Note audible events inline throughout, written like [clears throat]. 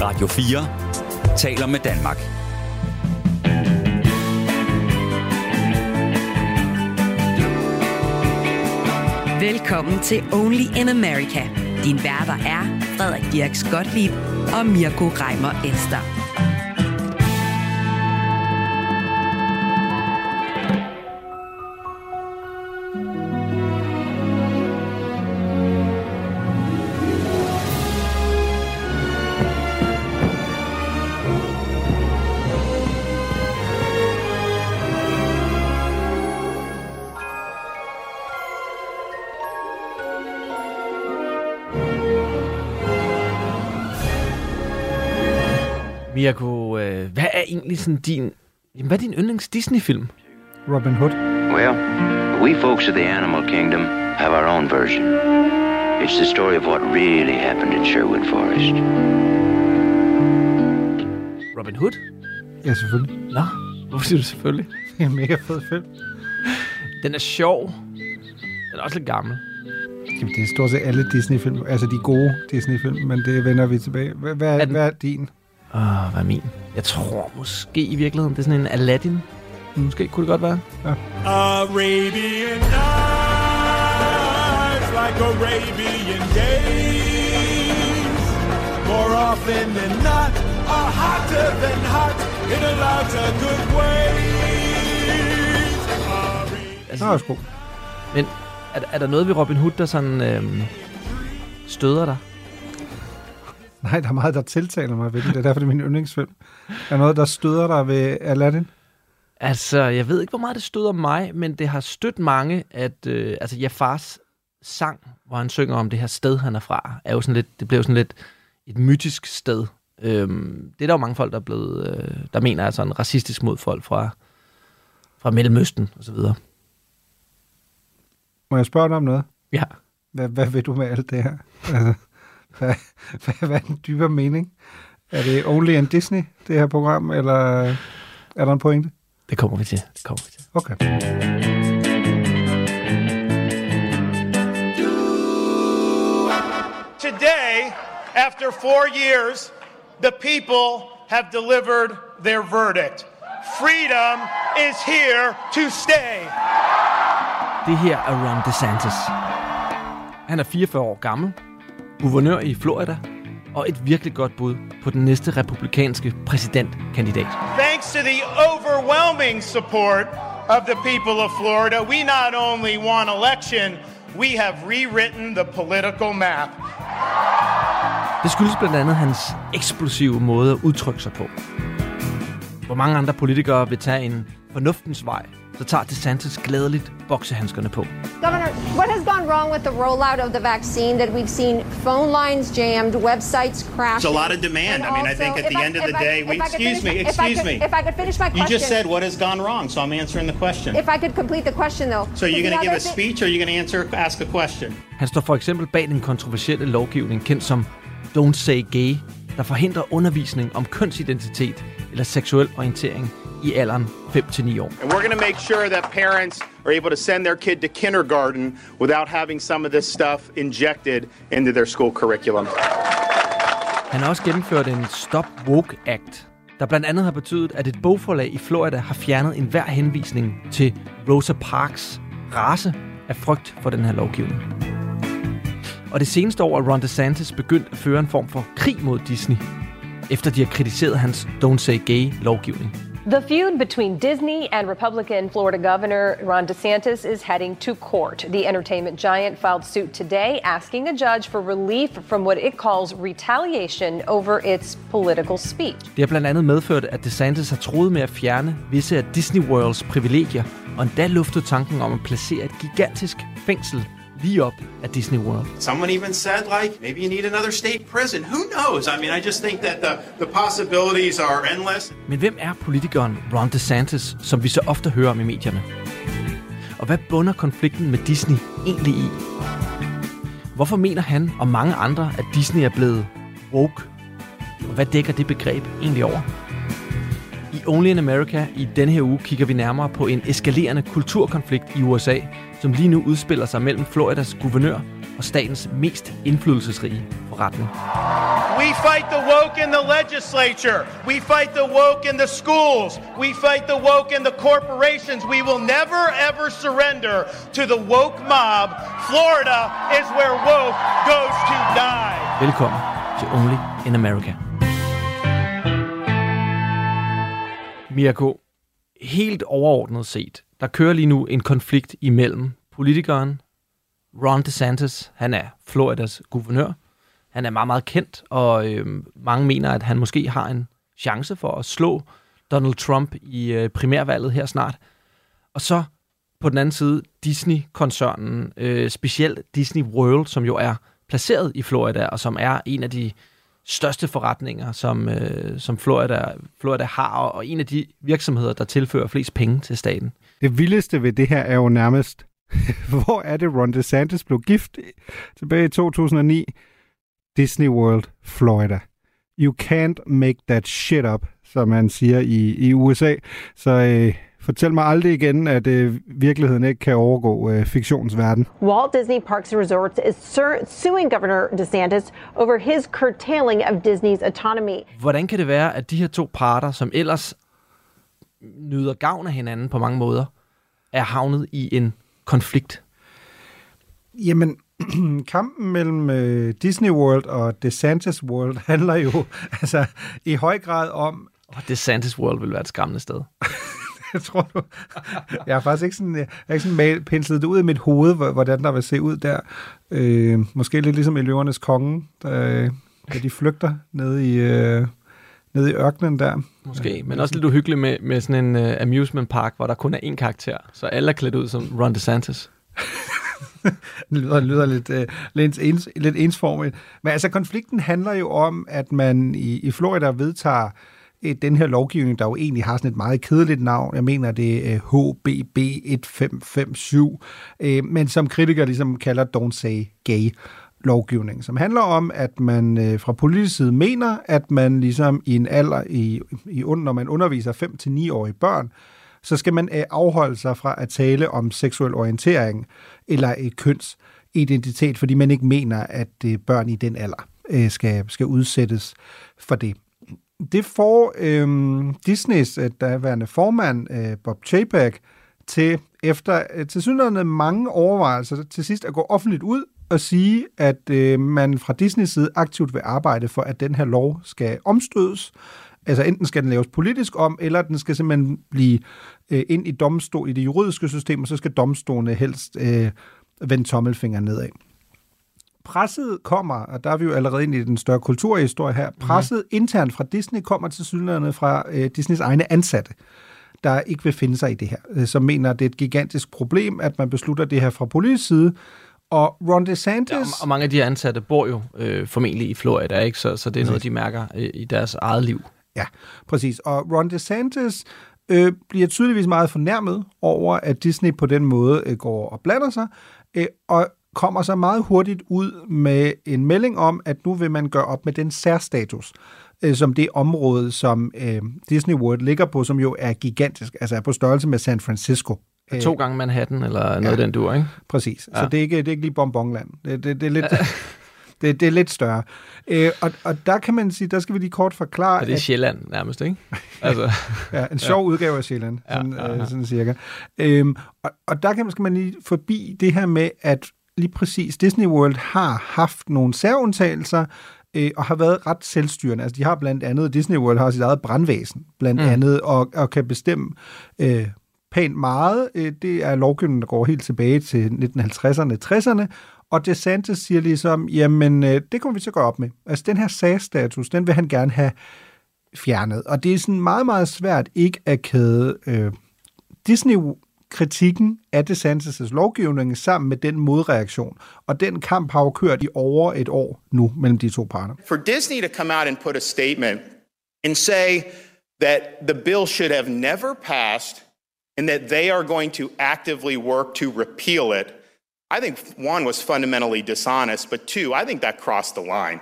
Radio 4 taler med Danmark. Velkommen til Only in America. Din værter er Frederik Dirks Gottlieb og Mirko Reimer Elster. Egentlig sådan din... Jamen, hvad er din yndlings Disney-film? Robin Hood. Well, we folks of the animal kingdom have our own version. It's the story of what really happened in Sherwood Forest. Robin Hood? Ja, selvfølgelig. Nå, hvorfor siger du selvfølgelig? Det er en mega fed film. Den er sjov. Den er også lidt gammel. Jamen, det er stort set alle Disney-film. Altså de gode Disney-film, men det vender vi tilbage. Hvad, hvad, Er den- hvad er din? Åh, hvad er min? Jeg tror måske i virkeligheden, det er sådan en Aladdin. Måske kunne det godt være. Arabian Nights, like Arabian days. More often than not, are hotter than hot in a lot of good ways. Altså, Nå, sko. Men er, er der noget ved Robin Hood, der sådan øhm, støder dig? Nej, der er meget, der tiltaler mig ved den. Det er derfor, det er min yndlingsfilm. Er der noget, der støder dig ved Aladdin? Altså, jeg ved ikke, hvor meget det støder mig, men det har stødt mange, at øh, altså, Jafars sang, hvor han synger om det her sted, han er fra, er jo sådan lidt, det blev sådan lidt et mytisk sted. Øhm, det er der jo mange folk, der er blevet, øh, der mener er sådan racistisk mod folk fra, fra Mellemøsten og så videre. Må jeg spørge dig om noget? Ja. Hvad, hvad vil du med alt det her? Altså, hvad, hvad, hvad er den dybere mening? Er det only in Disney, det her program, eller er der en pointe? Det kommer vi til. Det kommer vi til. Okay. Today, after four years, the people have delivered their verdict. Freedom is here to stay. Det her er Ron DeSantis. Han er 44 år gammel, guvernør i Florida, og et virkelig godt bud på den næste republikanske præsidentkandidat. Thanks to the overwhelming support of the people of Florida, we not only won election, we have rewritten the political map. Det skyldes blandt andet hans eksplosive måde at udtrykke sig på. Hvor mange andre politikere vil tage en fornuftens vej, så tager DeSantis glædeligt boksehandskerne på. Governor, what has gone wrong with the rollout of the vaccine that we've seen phone lines jammed, websites crashing? It's a lot of demand. And I mean, I think at the I- end of the I- day, we, excuse finish- me, excuse could- me. If I could finish my You question. just said what has gone wrong, so I'm answering the question. If I could complete the question, though. So you're going to give a speech or you're going to answer, ask a question? Han står for eksempel bag den kontroversielle lovgivning, kendt som Don't Say Gay, der forhindrer undervisning om kønsidentitet eller seksuel orientering i alderen 5-9 år. And we're going to make sure that parents are able to send their kid to kindergarten without having some of this stuff injected into their school curriculum. Han har også gennemført en Stop Woke Act, der blandt andet har betydet, at et bogforlag i Florida har fjernet enhver henvisning til Rosa Parks race af frygt for den her lovgivning. Og det seneste år er Ron DeSantis begyndt at føre en form for krig mod Disney, efter de har kritiseret hans Don't Say Gay lovgivning. The feud between Disney and Republican Florida Governor Ron DeSantis is heading to court. The entertainment giant filed suit today asking a judge for relief from what it calls retaliation over its political speech. Det har blandt andet medført, at DeSantis har troet med at fjerne visse af Disney Worlds privilegier, og endda luftet tanken om at placere et gigantisk fængsel lige op af Disney World. Someone even said, like, maybe you need another state prison. Who knows? I mean, I just think that the, the possibilities are endless. Men hvem er politikeren Ron DeSantis, som vi så ofte hører om i medierne? Og hvad bunder konflikten med Disney egentlig i? Hvorfor mener han og mange andre, at Disney er blevet woke? Og hvad dækker det begreb egentlig over? I Only in America i denne her uge kigger vi nærmere på en eskalerende kulturkonflikt i USA, som lige nu udspiller sig mellem Floridas guvernør og statens mest indflydelsesrige forretning. We fight the woke in the legislature. We fight the woke in the schools. We fight the woke in the corporations. We will never ever surrender to the woke mob. Florida is where woke goes to die. Velkommen til Only in America. Mirko, helt overordnet set, der kører lige nu en konflikt imellem politikeren Ron DeSantis, han er Floridas guvernør. Han er meget, meget kendt, og øh, mange mener, at han måske har en chance for at slå Donald Trump i øh, primærvalget her snart. Og så på den anden side Disney-koncernen, øh, specielt Disney World, som jo er placeret i Florida, og som er en af de største forretninger, som, øh, som Florida, Florida har, og en af de virksomheder, der tilfører flest penge til staten. Det vildeste ved det her er jo nærmest, [laughs] hvor er det Ron DeSantis blev gift tilbage i 2009? Disney World, Florida. You can't make that shit up, som man siger i, i USA. Så øh, fortæl mig aldrig igen, at øh, virkeligheden ikke kan overgå øh, fiktionens verden. Walt Disney Parks and Resorts is suing Governor DeSantis over his curtailing of Disney's autonomy. Hvordan kan det være, at de her to parter, som ellers nyder gavn af hinanden på mange måder, er havnet i en konflikt? Jamen, [clears throat] kampen mellem øh, Disney World og DeSantis World [laughs] handler jo altså i høj grad om... Og DeSantis World vil være et skræmmende sted. [laughs] jeg tror du. Jeg har faktisk ikke sådan, jeg har ikke sådan mal, penslet det ud i mit hoved, hvordan der vil se ud der. Øh, måske lidt ligesom i Løvernes Konge, der, da de flygter ned i, øh, ned i ørkenen der. Måske, men også lidt uhyggeligt med, med sådan en uh, amusement park, hvor der kun er én karakter, så alle er klædt ud som Ron DeSantis. [laughs] det lyder, lyder lidt, uh, lidt, ens, lidt ensformigt. Men altså, konflikten handler jo om, at man i, i Florida vedtager øh, den her lovgivning, der jo egentlig har sådan et meget kedeligt navn. Jeg mener, det er HBB 1557, øh, men som kritikere ligesom kalder Don't Say Gay lovgivning, som handler om, at man øh, fra politisk side mener, at man ligesom i en alder, i, i, når man underviser 5-9-årige børn, så skal man øh, afholde sig fra at tale om seksuel orientering eller et kønsidentitet, fordi man ikke mener, at øh, børn i den alder øh, skal, skal udsættes for det. Det får øh, Disneys øh, daværende formand, øh, Bob Chapek, til efter øh, til synligheden mange overvejelser til sidst at gå offentligt ud at sige, at øh, man fra Disneys side aktivt vil arbejde for, at den her lov skal omstødes. Altså enten skal den laves politisk om, eller den skal simpelthen blive øh, ind i domstol i det juridiske system, og så skal domstolene helst øh, vende tommelfingeren nedad. Presset kommer, og der er vi jo allerede ind i den større kulturhistorie her, mhm. presset mm. internt fra Disney kommer til synligheden fra øh, Disneys egne ansatte der ikke vil finde sig i det her, øh, som mener, at det er et gigantisk problem, at man beslutter det her fra politisk side, og Ron DeSantis... Ja, og mange af de ansatte bor jo øh, formentlig i Florida, ikke? Så, så det er noget, de mærker øh, i deres eget liv. Ja, præcis. Og Ron DeSantis øh, bliver tydeligvis meget fornærmet over, at Disney på den måde øh, går og blander sig, øh, og kommer så meget hurtigt ud med en melding om, at nu vil man gøre op med den særstatus, øh, som det område, som øh, Disney World ligger på, som jo er gigantisk, altså er på størrelse med San Francisco. To gange Manhattan, eller noget ja, den dur, ikke? Præcis. Ja. Så det er, ikke, det er ikke lige bonbonland. Det, det, det er lidt... [laughs] det, det er lidt større. Øh, og, og der kan man sige, der skal vi lige kort forklare... Og det er Sjælland nærmest, ikke? Altså. [laughs] ja, en sjov ja. udgave af Sjælland, sådan, ja, ja, ja. Øh, sådan cirka. Øhm, og, og der kan, skal man lige forbi det her med, at lige præcis Disney World har haft nogle særundtagelser, øh, og har været ret selvstyrende. Altså, de har blandt andet, Disney World har sit eget brandvæsen, blandt mm. andet, og, og kan bestemme øh, pænt meget. Øh, det er lovgivningen, der går helt tilbage til 1950'erne, 60'erne, og DeSantis siger ligesom, jamen, øh, det kommer vi til at gøre op med. Altså, den her SAS-status, den vil han gerne have fjernet. Og det er sådan meget, meget svært ikke at kæde øh, Disney kritikken af DeSantis' lovgivning sammen med den modreaktion. Og den kamp har jo kørt i over et år nu mellem de to parter. For Disney to come out and put a statement and say that the bill should have never passed and that they are going to actively work to repeal it, I think one was fundamentally dishonest, but two, I think that crossed the line.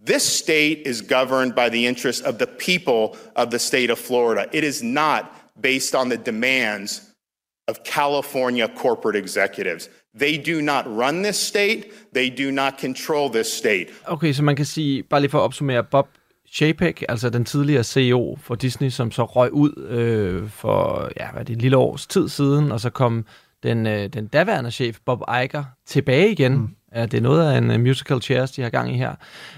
This state is governed by the interests of the people of the state of Florida. It is not based on the demands of California corporate executives. They do not run this state. They do not control this state. Okay, så man kan sige, bare lige for at opsummere, Bob Chapek, altså den tidligere CEO for Disney, som så røg ud øh, for ja, hvad er det, et lille års tid siden, og så kom den, øh, den daværende chef, Bob Iger, tilbage igen. Mm. Ja, det er noget af en uh, musical chairs, de har gang i her.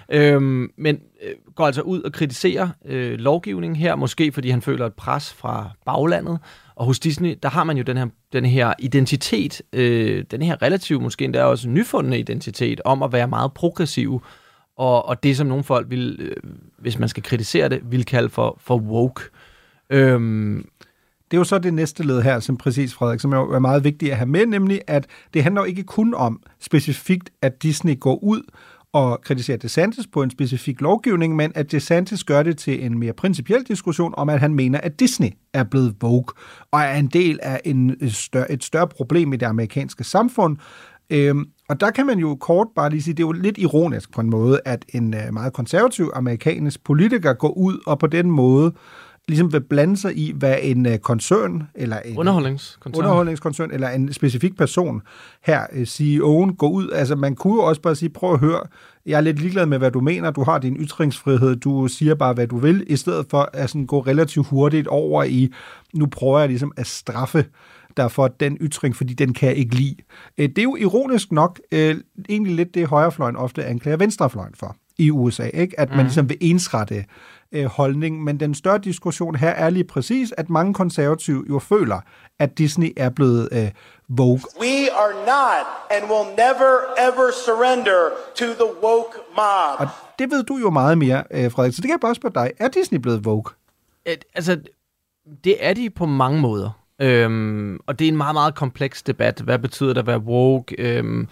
Øhm, men øh, går altså ud og kritiserer øh, lovgivningen her, måske fordi han føler et pres fra baglandet. Og hos Disney, der har man jo den her, den her identitet, øh, den her relativt måske endda også nyfundne identitet, om at være meget progressiv, og, og det som nogle folk vil, øh, hvis man skal kritisere det, vil kalde for, for woke. Øhm, det er jo så det næste led her, som præcis Frederik, som er meget vigtigt at have med, nemlig at det handler jo ikke kun om specifikt, at Disney går ud og kritiserer DeSantis på en specifik lovgivning, men at DeSantis gør det til en mere principiel diskussion om, at han mener, at Disney er blevet woke og er en del af en øh, større, et større problem i det amerikanske samfund. Øhm, og der kan man jo kort bare lige sige, det er jo lidt ironisk på en måde, at en øh, meget konservativ amerikansk politiker går ud og på den måde ligesom vil blande sig i, hvad en uh, koncern, eller en underholdningskoncern. underholdningskoncern, eller en specifik person her, uh, CEO'en, går ud. Altså, man kunne jo også bare sige, prøv at høre, jeg er lidt ligeglad med, hvad du mener, du har din ytringsfrihed, du siger bare, hvad du vil, i stedet for at sådan gå relativt hurtigt over i, nu prøver jeg ligesom at straffe der for den ytring, fordi den kan jeg ikke lide. Uh, det er jo ironisk nok uh, egentlig lidt det, højrefløjen ofte anklager venstrefløjen for i USA, ikke? at man mm. ligesom vil ensrette øh, holdning, men den større diskussion her er lige præcis, at mange konservative jo føler, at Disney er blevet øh, woke. We are not and will never ever surrender to the woke mob. Og det ved du jo meget mere, øh, Frederik, så det kan jeg bare spørge dig. Er Disney blevet woke? Et, altså, det er de på mange måder. Øhm, og det er en meget, meget kompleks debat. Hvad betyder det at være woke? Øhm,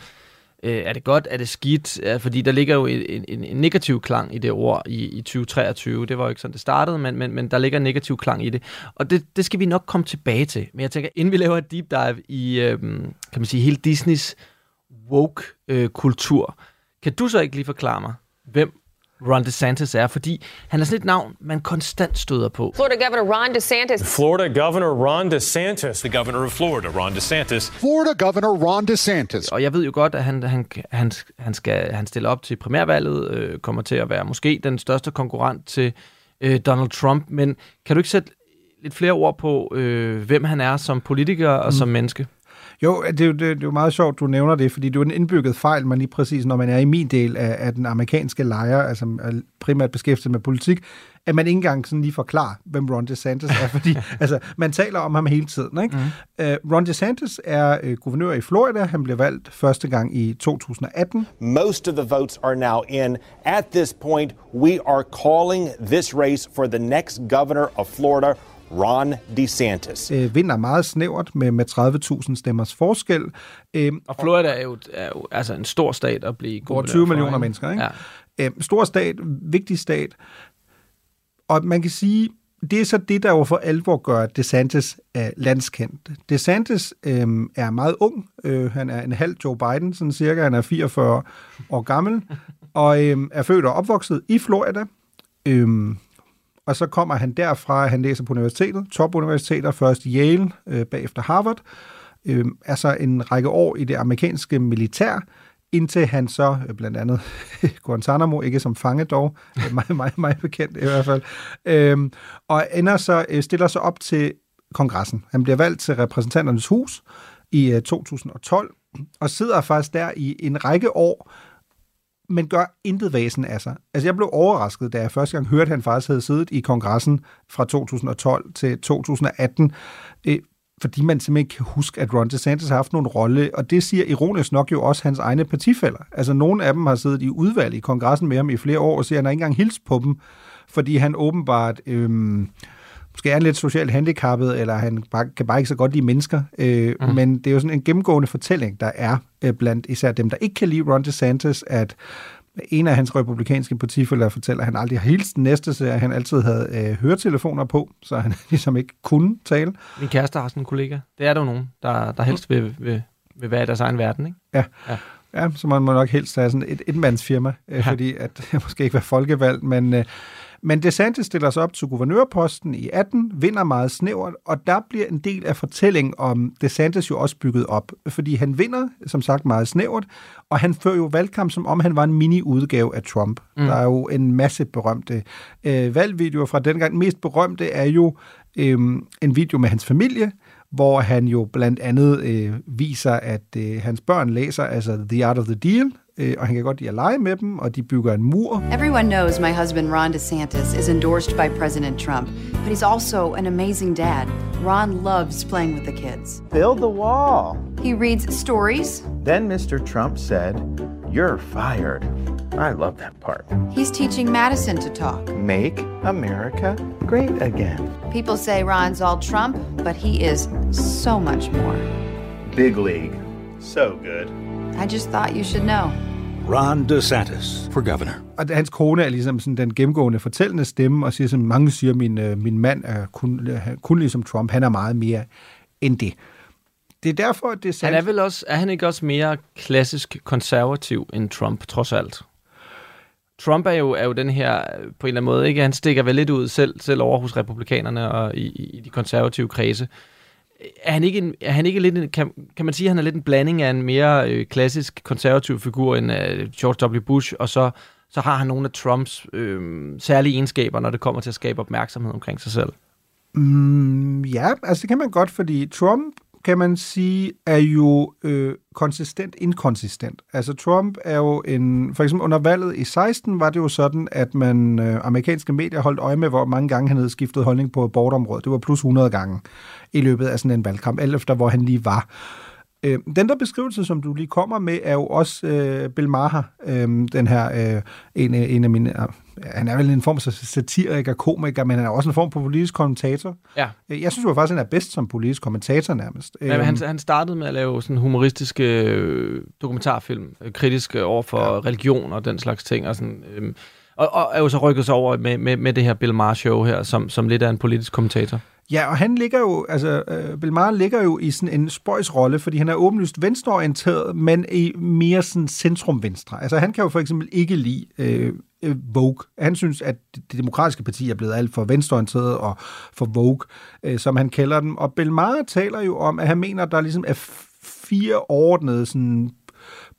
Øh, er det godt? Er det skidt? Ja, fordi der ligger jo en, en, en negativ klang i det ord i, i 2023. Det var jo ikke sådan, det startede, men, men, men der ligger en negativ klang i det. Og det, det skal vi nok komme tilbage til. Men jeg tænker, inden vi laver et deep dive i, øhm, kan man sige, hele Disneys woke-kultur, øh, kan du så ikke lige forklare mig, hvem Ron DeSantis er, fordi han er sådan et navn, man konstant støder på. Florida Governor Ron DeSantis. Florida Governor Ron DeSantis. The governor of Florida, Ron DeSantis. Florida Governor Ron DeSantis. Og jeg ved jo godt, at han, han, han, han skal han stille op til primærvalget, øh, kommer til at være måske den største konkurrent til øh, Donald Trump, men kan du ikke sætte lidt flere ord på, øh, hvem han er som politiker og mm. som menneske? Jo, det er jo, det, det er jo meget sjovt, du nævner det, fordi det er jo en indbygget fejl, man lige præcis, når man er i min del af, af den amerikanske lejr, altså er primært beskæftiget med politik, at man ikke engang sådan lige forklarer, hvem Ron DeSantis er, [laughs] fordi altså, man taler om ham hele tiden. Ikke? Mm. Uh, Ron DeSantis er uh, guvernør i Florida. Han blev valgt første gang i 2018. Most of the votes are now in. At this point, we are calling this race for the next governor of Florida, Ron DeSantis. Øh, vinder meget snævert med, med 30.000 stemmers forskel. Øh, og Florida er jo, er jo altså en stor stat at blive Over 20 millioner mennesker, ikke? Ja. Øh, stor stat, vigtig stat. Og man kan sige, det er så det, der jo for alvor gør DeSantis uh, landskendt. DeSantis øh, er meget ung. Øh, han er en halv Joe Biden, sådan cirka. Han er 44 år gammel, og øh, er født og opvokset i Florida. Øh, og så kommer han derfra, han læser på universitetet, topuniversiteter, først Yale, øh, bagefter Harvard, øh, altså en række år i det amerikanske militær, indtil han så øh, blandt andet [laughs] Guantanamo, ikke som fange dog, øh, meget, meget, meget bekendt i hvert fald, øh, og ender så, øh, stiller sig op til kongressen. Han bliver valgt til repræsentanternes hus i øh, 2012, og sidder faktisk der i en række år, men gør intet væsen af sig. Altså, jeg blev overrasket, da jeg første gang hørte, at han faktisk havde siddet i kongressen fra 2012 til 2018, øh, fordi man simpelthen ikke kan huske, at Ron DeSantis har haft nogen rolle, og det siger ironisk nok jo også hans egne partifælder. Altså, nogle af dem har siddet i udvalg i kongressen med ham i flere år, og siger, at han har ikke engang hilst på dem, fordi han åbenbart... Øh, måske er han lidt socialt handicappet, eller han bare, kan bare ikke så godt lide mennesker. Øh, mm. Men det er jo sådan en gennemgående fortælling, der er øh, blandt især dem, der ikke kan lide Ron DeSantis, at en af hans republikanske partifælder fortæller, at han aldrig har hilst den næste, så han altid havde øh, høretelefoner på, så han [laughs] ligesom ikke kunne tale. Min kæreste har sådan en kollega. Det er der jo nogen, der, der helst vil, vil, vil være i deres egen verden, ikke? Ja. ja. Ja, så man må nok helst have sådan et, et mandsfirma, øh, ja. fordi at [laughs] måske ikke være folkevalgt, men, øh, Men DeSantis stiller sig op til guvernørposten i 18, vinder meget snævert, og der bliver en del af fortællingen om DeSantis jo også bygget op, fordi han vinder, som sagt, meget snævert, og han fører jo valgkamp, som om han var en mini-udgave af Trump. Mm. Der er jo en masse berømte øh, valgvideoer fra den gang. Mest berømte er jo øh, en video med hans familie, hvor han jo blandt andet øh, viser, at øh, hans børn læser altså The Art of the Deal, øh, og han kan godt lide at lege med dem, og de bygger en mur. Everyone knows my husband Ron DeSantis is endorsed by President Trump, but he's also an amazing dad. Ron loves playing with the kids. Build the wall. He reads stories. Then Mr. Trump said, You're fired. I love that part. He's teaching Madison to talk. Make America great again. People say Ron's all Trump, but he is so much more. Big league. So good. I just thought you should know. Ron DeSantis for governor. Og hans kone er ligesom sådan den gennemgående fortællende stemme, og siger, som mange siger, min, øh, min mand er kun, øh, kun ligesom Trump. Han er meget mere end det. Det er derfor, at det er Han er vel også, er han ikke også mere klassisk konservativ end Trump, trods alt? Trump er jo, er jo den her, på en eller anden måde, ikke? han stikker vel lidt ud selv, selv over hos republikanerne og i, i de konservative kredse. Er han ikke, en, er han ikke lidt en, kan, kan man sige, at han er lidt en blanding af en mere øh, klassisk konservativ figur end øh, George W. Bush, og så, så har han nogle af Trumps øh, særlige egenskaber, når det kommer til at skabe opmærksomhed omkring sig selv? Mm, ja, altså det kan man godt, fordi Trump kan man sige, er jo øh, konsistent inkonsistent. Altså Trump er jo en... For eksempel under valget i 16 var det jo sådan, at man øh, amerikanske medier holdt øje med, hvor mange gange han havde skiftet holdning på abortområdet. Det var plus 100 gange i løbet af sådan en valgkamp, alt efter hvor han lige var. Øh, den der beskrivelse, som du lige kommer med, er jo også øh, Bill Maher, øh, den her, øh, en, øh, en af mine, øh, han er vel en form for satiriker, komiker, men han er også en form for politisk kommentator. Ja. Jeg synes jo faktisk, han er bedst som politisk kommentator nærmest. Ja, men han, han startede med at lave sådan humoristiske øh, dokumentarfilm, øh, kritiske over for ja. religion og den slags ting, og sådan... Øh, og, og er jo så rykket sig over med, med, med det her Bill Maher show her, som, som lidt af en politisk kommentator. Ja, og han ligger jo, altså, Bill Maher ligger jo i sådan en spøjsrolle, fordi han er åbenlyst venstreorienteret, men i mere sådan centrum-venstre. Altså, han kan jo for eksempel ikke lide uh, Øh, Vogue. Han synes, at det demokratiske parti er blevet alt for venstreorienteret og for Vogue, øh, som han kalder dem. Og Bill Maher taler jo om, at han mener, at der ligesom er fire overordnede sådan,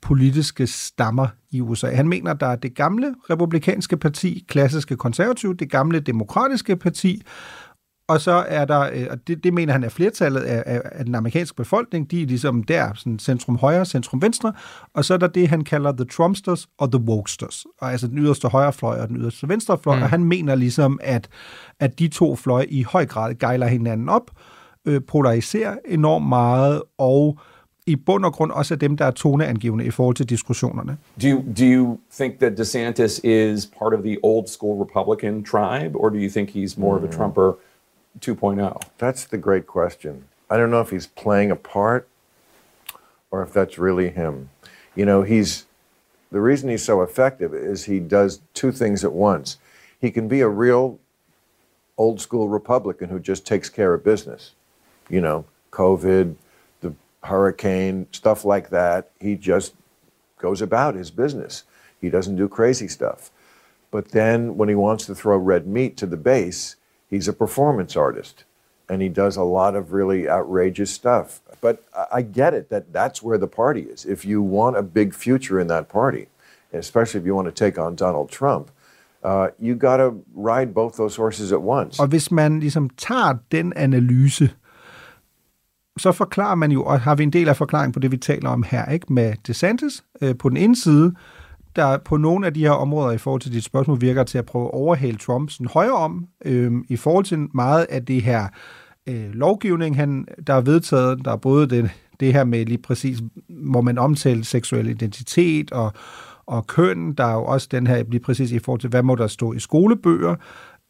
politiske stammer i USA. Han mener, at der er det gamle republikanske parti, klassiske konservative, det gamle demokratiske parti, og så er der, øh, og det, det mener han er flertallet af, af, af den amerikanske befolkning, de er ligesom der, sådan centrum højre, centrum venstre, og så er der det, han kalder the Trumpsters og the Wokesters, og altså den yderste højrefløj og den yderste venstrefløj, mm. og han mener ligesom, at, at de to fløje i høj grad gejler hinanden op, øh, polariserer enormt meget, og i bund og grund også er dem, der er toneangivende i forhold til diskussionerne. Do you, do you think that DeSantis is part of the old school Republican tribe, or do you think he's more mm. of a Trumper 2.0? That's the great question. I don't know if he's playing a part or if that's really him. You know, he's the reason he's so effective is he does two things at once. He can be a real old school Republican who just takes care of business. You know, COVID, the hurricane, stuff like that. He just goes about his business. He doesn't do crazy stuff. But then when he wants to throw red meat to the base, he's a performance artist and he does a lot of really outrageous stuff. But I get it that that's where the party is. If you want a big future in that party, especially if you want to take on Donald Trump, uh, you got to ride both those horses at once. Og hvis man ligesom tager den analyse, så forklarer man jo, og har vi en del af forklaringen på det, vi taler om her, ikke med DeSantis øh, på den ene side, der på nogle af de her områder i forhold til dit spørgsmål virker til at prøve at overhale Trump sådan højere om, øh, i forhold til meget af det her øh, lovgivning, han, der er vedtaget, der er både det, det her med lige præcis, hvor man omtaler seksuel identitet og, og køn, der er jo også den her lige præcis i forhold til, hvad må der stå i skolebøger,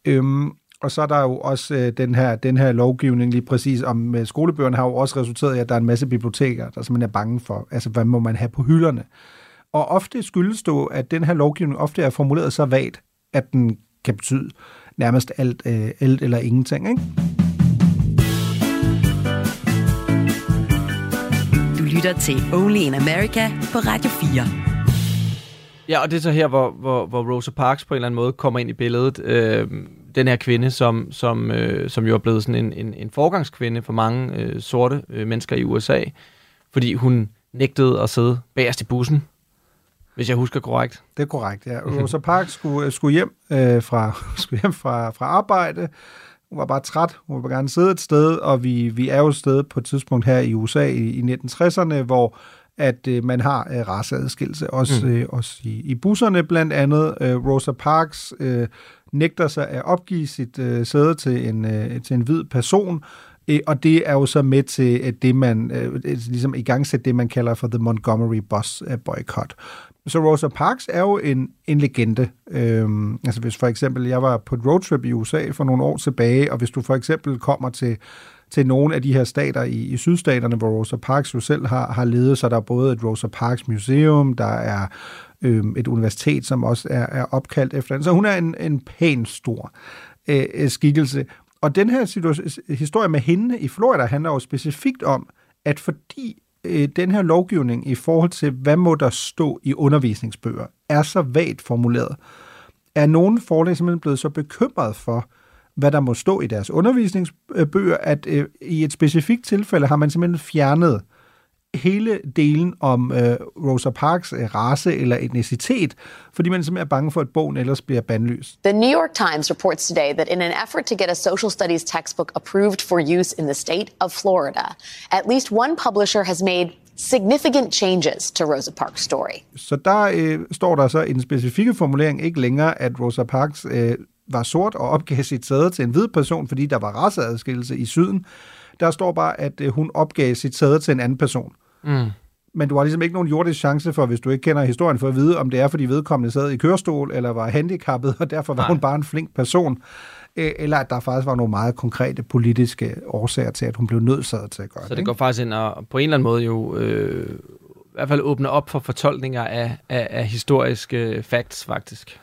øhm, og så er der jo også øh, den, her, den her lovgivning lige præcis om øh, skolebøgerne har jo også resulteret i, at der er en masse biblioteker, der simpelthen er bange for, altså hvad må man have på hylderne. Og ofte skyldes det at den her lovgivning ofte er formuleret så vagt, at den kan betyde nærmest alt, øh, alt eller ingenting. Ikke? Du lytter til Only in America på Radio 4. Ja, og det er så her, hvor, hvor, hvor Rosa Parks på en eller anden måde kommer ind i billedet. Øh, den her kvinde, som, som, øh, som jo er blevet sådan en, en, en forgangskvinde for mange øh, sorte øh, mennesker i USA, fordi hun nægtede at sidde bagerst i bussen, hvis jeg husker korrekt. Det er korrekt, ja. Rosa Parks skulle, skulle hjem, øh, fra, [laughs] skulle hjem fra, fra arbejde. Hun var bare træt. Hun ville gerne sidde et sted, og vi, vi er jo et sted på et tidspunkt her i USA i, i 1960'erne, hvor at øh, man har øh, raceadskillelse, også, mm. øh, også i, i busserne blandt andet. Øh, Rosa Parks øh, nægter sig at opgive sit øh, sæde til en, øh, til en hvid person, øh, og det er jo så med til at det, man øh, ligesom i gang det, man kalder for The Montgomery Bus Boycott. Så Rosa Parks er jo en, en legende. Øhm, altså hvis for eksempel, jeg var på et roadtrip i USA for nogle år tilbage, og hvis du for eksempel kommer til til nogle af de her stater i, i sydstaterne, hvor Rosa Parks jo selv har, har ledet, så der er både et Rosa Parks Museum, der er øhm, et universitet, som også er, er opkaldt efter hende. Så hun er en, en pæn stor øh, øh skikkelse. Og den her historie med hende i Florida handler jo specifikt om, at fordi øh, den her lovgivning i forhold til, hvad må der stå i undervisningsbøger, er så vagt formuleret, er nogle forlag simpelthen blevet så bekymret for, hvad der må stå i deres undervisningsbøger, at øh, i et specifikt tilfælde har man simpelthen fjernet hele delen om øh, Rosa Parks øh, race eller etnicitet, fordi man simpelthen er bange for, at bogen ellers bliver bandlyst. The New York Times reports today that in an effort to get a social studies textbook approved for use in the state of Florida, at least one publisher has made significant changes to Rosa Parks story. Så der øh, står der så en specifikke formulering, ikke længere, at Rosa Parks øh, var sort og opgav sit sæde til en hvid person, fordi der var raceadskillelse i syden. Der står bare, at øh, hun opgav sit sæde til en anden person. Mm. Men du har ligesom ikke nogen jordisk chance for, hvis du ikke kender historien, for at vide, om det er, fordi vedkommende sad i kørestol, eller var handicappet, og derfor var Nej. hun bare en flink person, øh, eller at der faktisk var nogle meget konkrete politiske årsager til, at hun blev nødsaget til at gøre det. Så det går ikke? faktisk ind og på en eller anden måde jo øh, i hvert fald åbne op for fortolkninger af, af, af historiske facts, faktisk.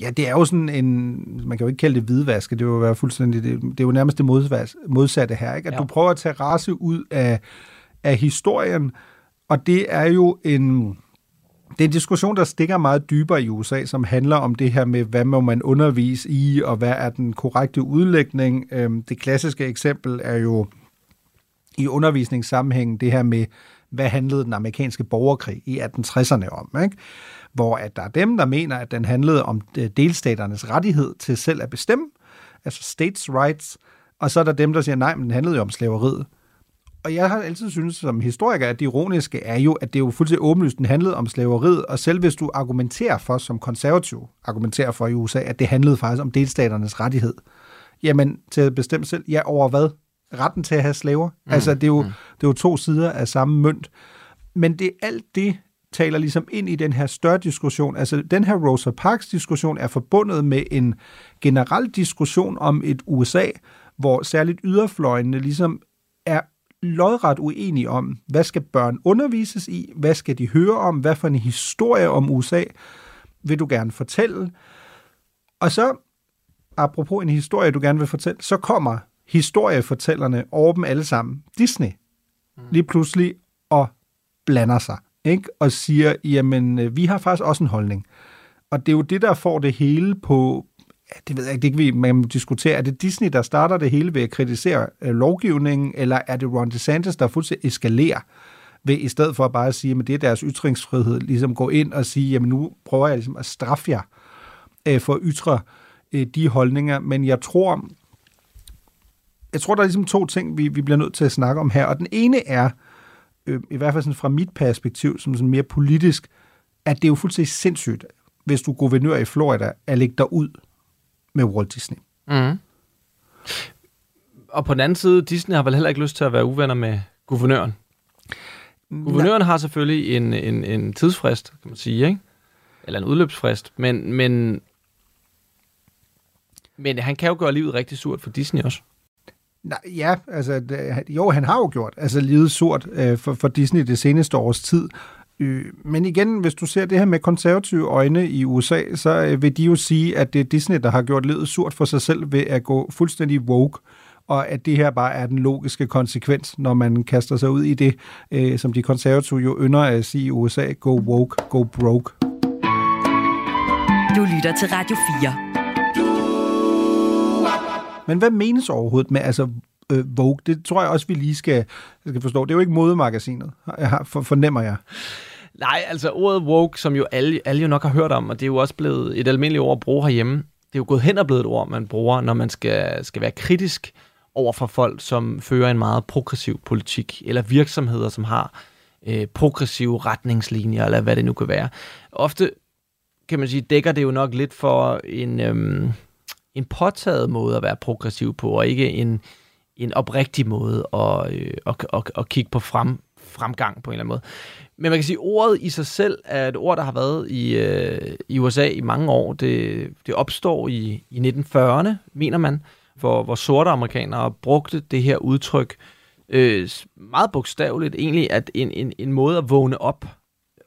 Ja, det er jo sådan en, man kan jo ikke kalde det hvidvaske, det vil være fuldstændig, det, det er jo nærmest det modsatte her, ikke? At ja. du prøver at tage race ud af, af historien, og det er jo en, det er en diskussion, der stikker meget dybere i USA, som handler om det her med, hvad må man undervise i, og hvad er den korrekte udlægning. Øhm, det klassiske eksempel er jo i undervisningssammenhængen det her med, hvad handlede den amerikanske borgerkrig i 1860'erne om, ikke? hvor at der er dem, der mener, at den handlede om øh, delstaternes rettighed til selv at bestemme, altså states rights, og så er der dem, der siger, nej, men den handlede jo om slaveriet. Og jeg har altid synes som historiker, at det ironiske er jo, at det er jo fuldstændig åbenlyst, den handlede om slaveriet, og selv hvis du argumenterer for, som konservativ argumenterer for i USA, at det handlede faktisk om delstaternes rettighed, jamen til at bestemme selv, ja, over hvad? Retten til at have slaver? Mm. Altså, det er, jo, mm. det er jo to sider af samme mønt. Men det er alt det, taler ligesom ind i den her større diskussion. Altså, den her Rosa Parks diskussion er forbundet med en generel diskussion om et USA, hvor særligt yderfløjene ligesom lodret uenige om, hvad skal børn undervises i, hvad skal de høre om, hvad for en historie om USA vil du gerne fortælle. Og så, apropos en historie, du gerne vil fortælle, så kommer historiefortællerne over dem alle sammen, Disney, mm. lige pludselig og blander sig ikke? og siger, jamen, øh, vi har faktisk også en holdning. Og det er jo det, der får det hele på, det ved jeg ikke, det kan vi man må diskutere, er det Disney, der starter det hele ved at kritisere øh, lovgivningen, eller er det Ron DeSantis, der fuldstændig eskalerer ved, i stedet for bare at sige, at det er deres ytringsfrihed, ligesom gå ind og sige, jamen nu prøver jeg ligesom at straffe jer øh, for at ytre øh, de holdninger, men jeg tror, jeg tror, der er ligesom to ting, vi, vi bliver nødt til at snakke om her, og den ene er, øh, i hvert fald sådan fra mit perspektiv, som sådan mere politisk, at det er jo fuldstændig sindssygt, hvis du guvernør i Florida, at lægge dig ud med Walt Disney. Mm. Og på den anden side, Disney har vel heller ikke lyst til at være uvenner med guvernøren. Guvernøren har selvfølgelig en, en, en tidsfrist, kan man sige, ikke? Eller en udløbsfrist, men, men, men han kan jo gøre livet rigtig surt for Disney også. Nej, ja, altså, det, jo, han har jo gjort altså livet surt øh, for, for Disney det seneste års tid. Øh, men igen, hvis du ser det her med konservative øjne i USA, så øh, vil de jo sige, at det er Disney, der har gjort livet surt for sig selv ved at gå fuldstændig woke og at det her bare er den logiske konsekvens, når man kaster sig ud i det, øh, som de konservative jo ynder at sige i USA, go woke, go broke. lytter til Radio 4. Men hvad menes overhovedet med altså, øh, Vogue? Det tror jeg også, vi lige skal, skal forstå. Det er jo ikke modemagasinet, jeg har, for, fornemmer jeg. Nej, altså ordet woke, som jo alle, alle jo nok har hørt om, og det er jo også blevet et almindeligt ord at bruge herhjemme, det er jo gået hen og blevet et ord, man bruger, når man skal, skal være kritisk over for folk, som fører en meget progressiv politik, eller virksomheder, som har øh, progressive retningslinjer, eller hvad det nu kan være. Ofte, kan man sige, dækker det jo nok lidt for en, øhm, en påtaget måde at være progressiv på, og ikke en, en oprigtig måde at, øh, at, at, at kigge på frem, fremgang på en eller anden måde. Men man kan sige, at ordet i sig selv er et ord, der har været i, øh, i USA i mange år. Det, det opstår i, i 1940'erne, mener man, hvor, hvor sorte amerikanere brugte det her udtryk øh, meget bogstaveligt egentlig, at en, en, en måde at vågne op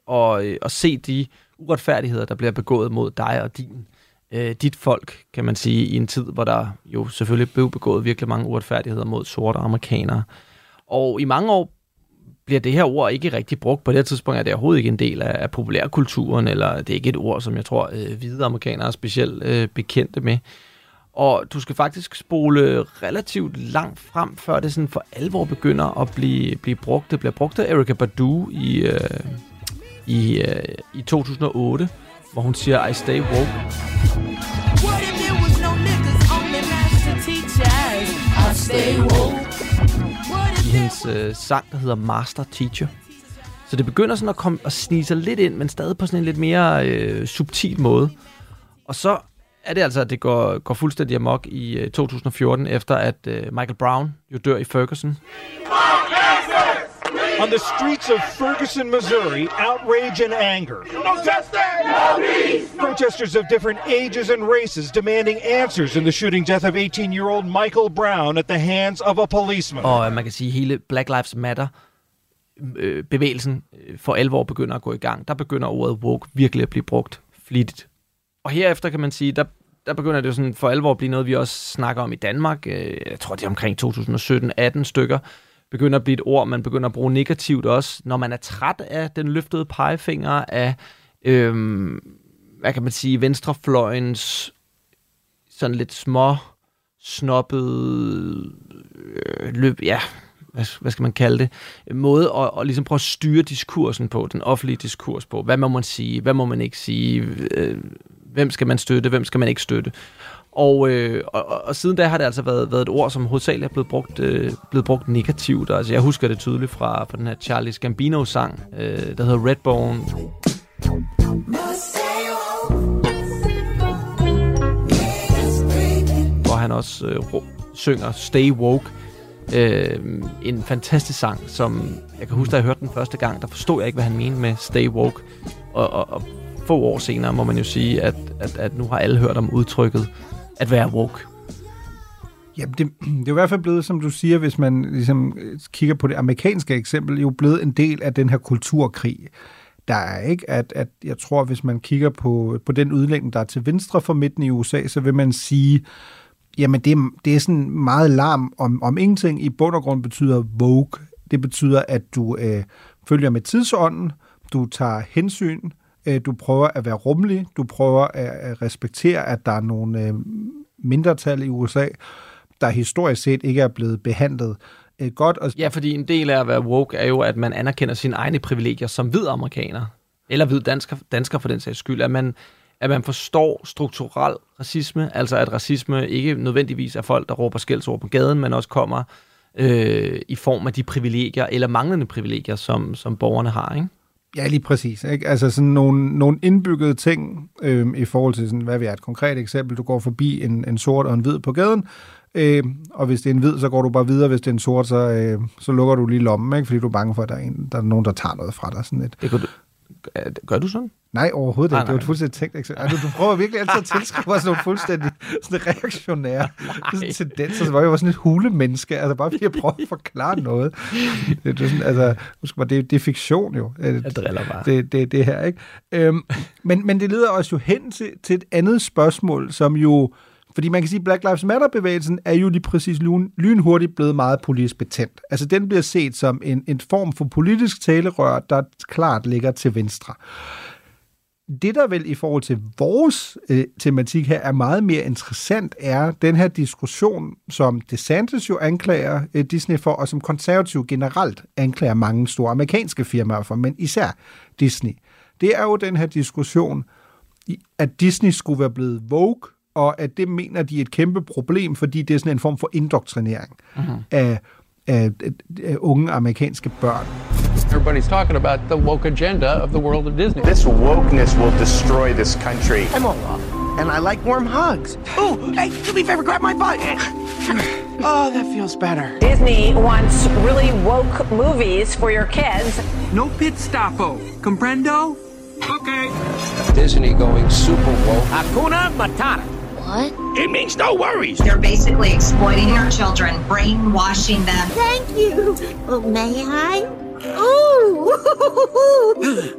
og, øh, og se de uretfærdigheder, der bliver begået mod dig og din, øh, dit folk, kan man sige, i en tid, hvor der jo selvfølgelig blev begået virkelig mange uretfærdigheder mod sorte amerikanere. Og i mange år bliver det her ord ikke rigtig brugt. På det her tidspunkt er det overhovedet ikke en del af, af populærkulturen, eller det er ikke et ord, som jeg tror, øh, hvide amerikanere er specielt øh, bekendte med. Og du skal faktisk spole relativt langt frem, før det sådan for alvor begynder at blive, blive brugt. Det bliver brugt af Erika Badu i, øh, i, øh, i 2008, hvor hun siger, I stay woke. What if there was no niggas, only master teachers? I stay woke. i hendes øh, sang, der hedder Master Teacher. Så det begynder sådan at, komme, at snige sig lidt ind, men stadig på sådan en lidt mere øh, subtil måde. Og så er det altså, at det går, går fuldstændig amok i øh, 2014, efter at øh, Michael Brown jo dør i Ferguson. On the streets of Ferguson, Missouri, outrage and anger. Protesters of different ages and races demanding answers in the shooting death of 18-year-old Michael Brown at the hands of a policeman. Og øh, man kan sige, hele Black Lives Matter øh, bevægelsen øh, for alvor begynder at gå i gang. Der begynder ordet woke virkelig at blive brugt flittigt. Og herefter kan man sige, der, der begynder det jo sådan for alvor at blive noget, vi også snakker om i Danmark. Jeg tror, det er omkring 2017-18 stykker. Begynder at blive et ord, man begynder at bruge negativt også, når man er træt af den løftede pegefinger af, øhm, hvad kan man sige, venstrefløjens sådan lidt små, snobbet, øh, løb, ja, hvad, hvad skal man kalde det, måde at, at ligesom prøve at styre diskursen på, den offentlige diskurs på. Hvad må man sige, hvad må man ikke sige, øh, hvem skal man støtte, hvem skal man ikke støtte. Og, øh, og, og, siden da har det altså været, været et ord, som hovedsageligt er blevet brugt, øh, blevet brugt negativt. Altså, jeg husker det tydeligt fra, fra den her Charlie Gambino-sang, øh, der hedder Redbone. Hvor han også øh, ro- synger Stay Woke. Øh, en fantastisk sang, som jeg kan huske, da jeg hørte den første gang, der forstod jeg ikke, hvad han mente med Stay Woke. Og, og, og få år senere må man jo sige, at, at, at nu har alle hørt om udtrykket at være woke. Jamen, det, det er jo i hvert fald blevet, som du siger, hvis man ligesom øh, kigger på det amerikanske eksempel, jo blevet en del af den her kulturkrig. Der er ikke, at, at jeg tror, hvis man kigger på, på den udlægning, der er til venstre for midten i USA, så vil man sige, jamen det, det er sådan meget larm om, om ingenting. I bund og grund betyder woke. Det betyder, at du øh, følger med tidsånden, du tager hensyn, øh, Øh, du prøver at være rummelig, du prøver at, respektere, at der er nogle øh, mindretal i USA, der historisk set ikke er blevet behandlet øh, godt. Og Ja, fordi en del af at være woke er jo, at man anerkender sine egne privilegier som hvid amerikaner, eller hvid dansker, dansker for den sags skyld, at man, at man forstår strukturel racisme, altså at racisme ikke nødvendigvis er folk, der råber skældsord på gaden, men også kommer øh, i form af de privilegier, eller manglende privilegier, som, som borgerne har, ikke? Ja, lige præcis. Ikke? Altså sådan nogle, nogle indbyggede ting øh, i forhold til, sådan, hvad vi er et konkret eksempel. Du går forbi en, en sort og en hvid på gaden, øh, og hvis det er en hvid, så går du bare videre. Hvis det er en sort, så, øh, så lukker du lige lommen, ikke? fordi du er bange for, at der er, en, der er nogen, der tager noget fra dig. Sådan et. Det kunne, du, gør du sådan? Nej, overhovedet Nej, ikke. Det var et fuldstændig tænkt eksempel. Altså, du prøver virkelig altid at tilskrive os nogle fuldstændig sådan reaktionære [laughs] sådan tendenser, hvor jeg var sådan et hulemenneske. Altså bare fordi jeg prøver at forklare noget. Det, er sådan, altså, husk mig, det, det er fiktion jo. Jeg driller bare. Det, det, det her, ikke? Øhm, men, men det leder os jo hen til, til et andet spørgsmål, som jo fordi man kan sige, at Black Lives Matter-bevægelsen er jo lige præcis lyn, lynhurtigt blevet meget politisk betændt. Altså den bliver set som en, en form for politisk talerør, der klart ligger til venstre. det, der vel i forhold til vores øh, tematik her er meget mere interessant, er den her diskussion, som DeSantis jo anklager øh, Disney for, og som konservativ generelt anklager mange store amerikanske firmaer for, men især Disney. Det er jo den her diskussion, at Disney skulle være blevet woke, og at det mener de er et kæmpe problem, fordi det er sådan en form for indoktrinering Mhm. af, af, af unge amerikanske børn. Everybody's talking about the woke agenda of the world of Disney. This wokeness will destroy this country. I'm Olaf, and I like warm hugs. Oh, hey, do me a favor, grab my butt. Oh, that feels better. Disney wants really woke movies for your kids. No pit stopo. Comprendo? Okay. Disney going super woke. Hakuna Matata. What? It means no worries. They're basically exploiting our children, brainwashing them. Thank you. Oh, may I? [laughs] Ooh.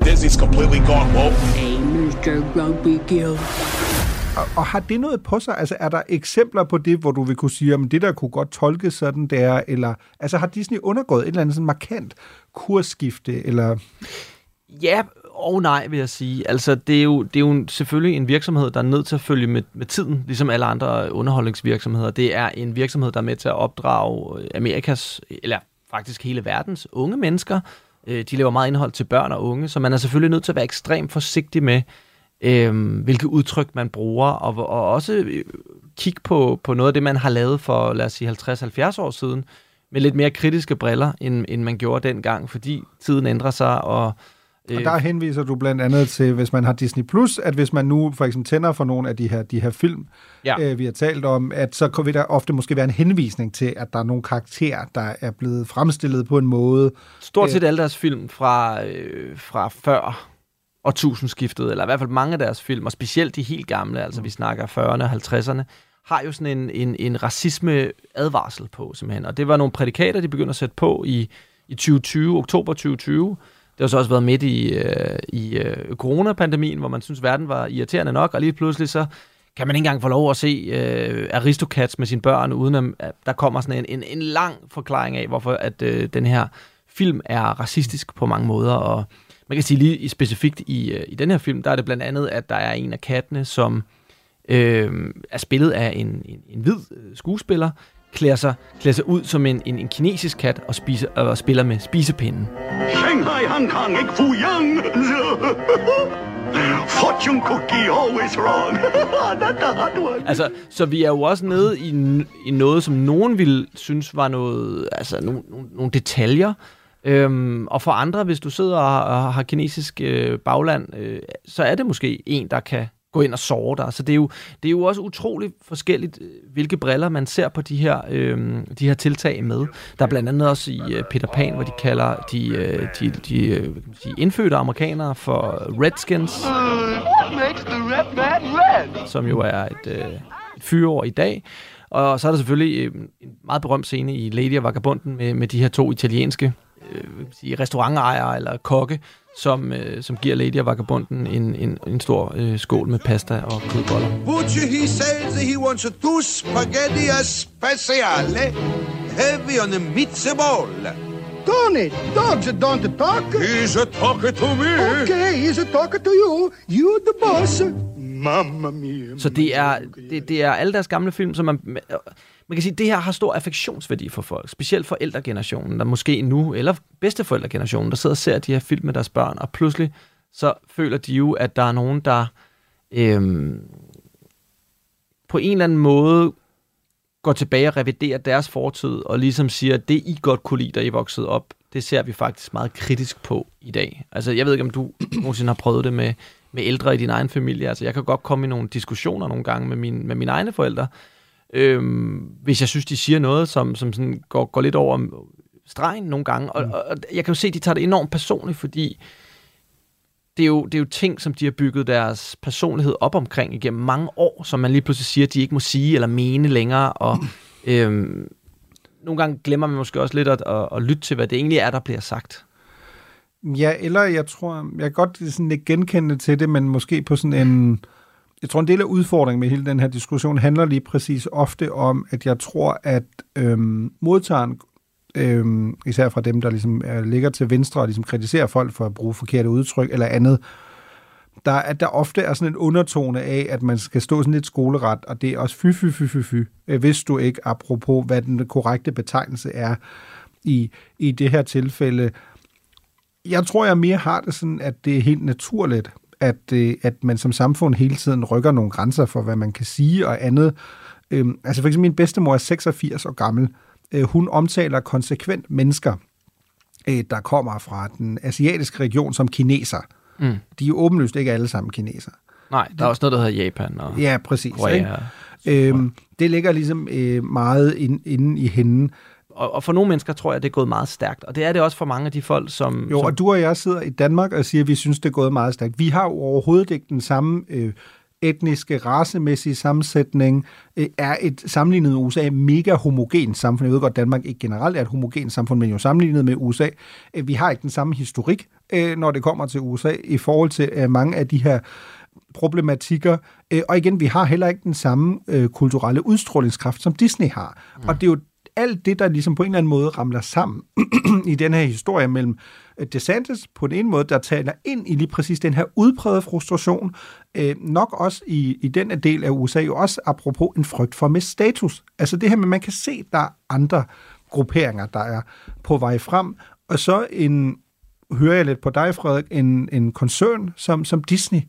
Disney's completely gone woke. Hey, Mr. Grumpy Gill. Og, og har det noget på sig? Altså, er der eksempler på det, hvor du vil kunne sige, at det der kunne godt tolkes sådan der, eller altså har Disney undergået et eller andet sådan markant kursskifte, eller... Ja og nej, vil jeg sige. Altså, det er jo, det er jo selvfølgelig en virksomhed, der er nødt til at følge med, med tiden, ligesom alle andre underholdningsvirksomheder. Det er en virksomhed, der er med til at opdrage øh, Amerikas, eller faktisk hele verdens unge mennesker. Øh, De laver meget indhold til børn og unge, så man er selvfølgelig nødt til at være ekstremt forsigtig med, øh, hvilke udtryk man bruger, og, og også øh, kigge på, på noget af det, man har lavet for, lad os sige, 50-70 år siden, med lidt mere kritiske briller, end, end man gjorde dengang, fordi tiden ændrer sig, og og der henviser du blandt andet til, hvis man har Disney+, Plus, at hvis man nu for eksempel tænder for nogle af de her, de her film, Ja. øh, vi har talt om, at så vil der ofte måske være en henvisning til, at der er nogle karakterer, der er blevet fremstillet på en måde. Stort set alle deres film fra, øh, fra før årtusindskiftet, eller i hvert fald mange af deres film, og specielt de helt gamle, altså vi snakker 40'erne og 50'erne, har jo sådan en, en, en racisme-advarsel på, simpelthen. Og det var nogle prædikater, de begyndte at sætte på i, i 2020, oktober 2020. Det har så også været midt i, øh, i øh, coronapandemien, hvor man synes, verden var irriterende nok, og lige pludselig så kan man ikke engang få lov at se øh, Aristocats med sine børn, uden at, at der kommer sådan en, en, en lang forklaring af, hvorfor at øh, den her film er racistisk på mange måder, og man kan sige lige i- specifikt i, øh, i den her film, der er det blandt andet, at der er en af kattene, som øh, er spillet af en, en, en hvid øh, skuespiller, klæder sig, klæder sig ud som en, en, en kinesisk kat og, spiser, og spiller med spisepinden. Shanghai, Hong Kong, ikke Fuyang. Fortune cookie always wrong. [laughs] Altså, så vi er jo også nede i, i noget, som nogen ville synes var noget, altså nogle, nogle, nogle detaljer. Øhm, og for andre, hvis du sidder og, og har kinesisk øh, bagland, øh, så er det måske en, der kan gå ind og såre dig. Så det er jo, det er jo også utroligt forskelligt, øh, hvilke briller man ser på de her, øh, de her tiltag med. Der er blandt andet også i øh, Peter Pan, hvor de kalder de, øh, de, de øh, sige, indfødte amerikanere for Redskins. The red man red? som jo er et, øh, et fyreår i dag. Og så er der selvfølgelig øh, en meget berømt scene i Lady og Vagabunden med, med de her to italienske øh, restaurantejere eller kokke, som, øh, som giver Lady og Vagabunden en, en, en stor øh, skål med pasta og kødboller. Butcher, he says he wants two spaghetti speciale, heavy on the meatball. Tony, dogs don't talk. He's a talking to me. Okay, he's a talking to you. You the boss. Mamma mia. Så det er, det, det er alle deres gamle film, som man, man kan sige, det her har stor affektionsværdi for folk, specielt forældregenerationen, der måske nu, eller bedsteforældregenerationen, der sidder og ser de her film med deres børn, og pludselig så føler de jo, at der er nogen, der øhm, på en eller anden måde går tilbage og reviderer deres fortid, og ligesom siger, at det I godt kunne lide, da I voksede op, det ser vi faktisk meget kritisk på i dag. Altså, jeg ved ikke, om du [clears throat] nogensinde har prøvet det med, med ældre i din egen familie. Altså, jeg kan godt komme i nogle diskussioner nogle gange med, min, med mine egne forældre, øhm, hvis jeg synes, de siger noget, som, som sådan går, går lidt over stregen nogle gange. Og, og, og jeg kan jo se, at de tager det enormt personligt, fordi det er, jo, det er jo ting, som de har bygget deres personlighed op omkring igennem mange år, som man lige pludselig siger, at de ikke må sige eller mene længere. Og øhm, nogle gange glemmer man måske også lidt at, at, at lytte til, hvad det egentlig er, der bliver sagt. Ja, eller jeg tror, jeg kan godt sådan genkende til det, men måske på sådan en... Jeg tror, en del af udfordringen med hele den her diskussion handler lige præcis ofte om, at jeg tror, at øhm, modtageren, øhm, især fra dem, der ligesom er, ligger til venstre og ligesom kritiserer folk for at bruge forkerte udtryk eller andet, der, at der ofte er sådan en undertone af, at man skal stå sådan lidt skoleret, og det er også fy, fy, fy, fy, fy, øh, hvis du ikke, apropos hvad den korrekte betegnelse er i, i det her tilfælde. Jeg tror, jeg mere har det sådan, at det er helt naturligt, at, øh, at man som samfund hele tiden rykker nogle grænser for, hvad man kan sige og andet. Øhm, altså for eksempel min bedstemor er 86 år gammel. Øh, hun omtaler konsekvent mennesker, øh, der kommer fra den asiatiske region som kineser. Mm. De er jo åbenlyst ikke alle sammen kineser. Nej, der er også noget, der hedder Japan og Ja, præcis. Korea. Ikke? Øhm, det ligger ligesom øh, meget inde ind i hende. Og, og for nogle mennesker tror jeg, det er gået meget stærkt. Og det er det også for mange af de folk, som... Jo, som og du og jeg sidder i Danmark og siger, at vi synes, det er gået meget stærkt. Vi har jo overhovedet ikke den samme øh, etniske, racemæssige sammensætning, øh, er et sammenlignet med USA mega homogen samfund. Jeg ved godt, Danmark ikke generelt er et homogen samfund, men jo sammenlignet med USA. Øh, vi har ikke den samme historik, øh, når det kommer til USA, i forhold til øh, mange af de her problematikker. Øh, og igen, vi har heller ikke den samme øh, kulturelle udstrålingskraft, som Disney har. Mm. Og det er jo alt det, der ligesom på en eller anden måde ramler sammen [clears throat] i den her historie mellem øh, DeSantis på den ene måde, der taler ind i lige præcis den her udprægede frustration, øh, nok også i, i den del af USA, jo også apropos en frygt for med status. Altså det her med, at man kan se, at der er andre grupperinger, der er på vej frem, og så en, hører jeg lidt på dig, Frederik, en, en koncern som, som Disney,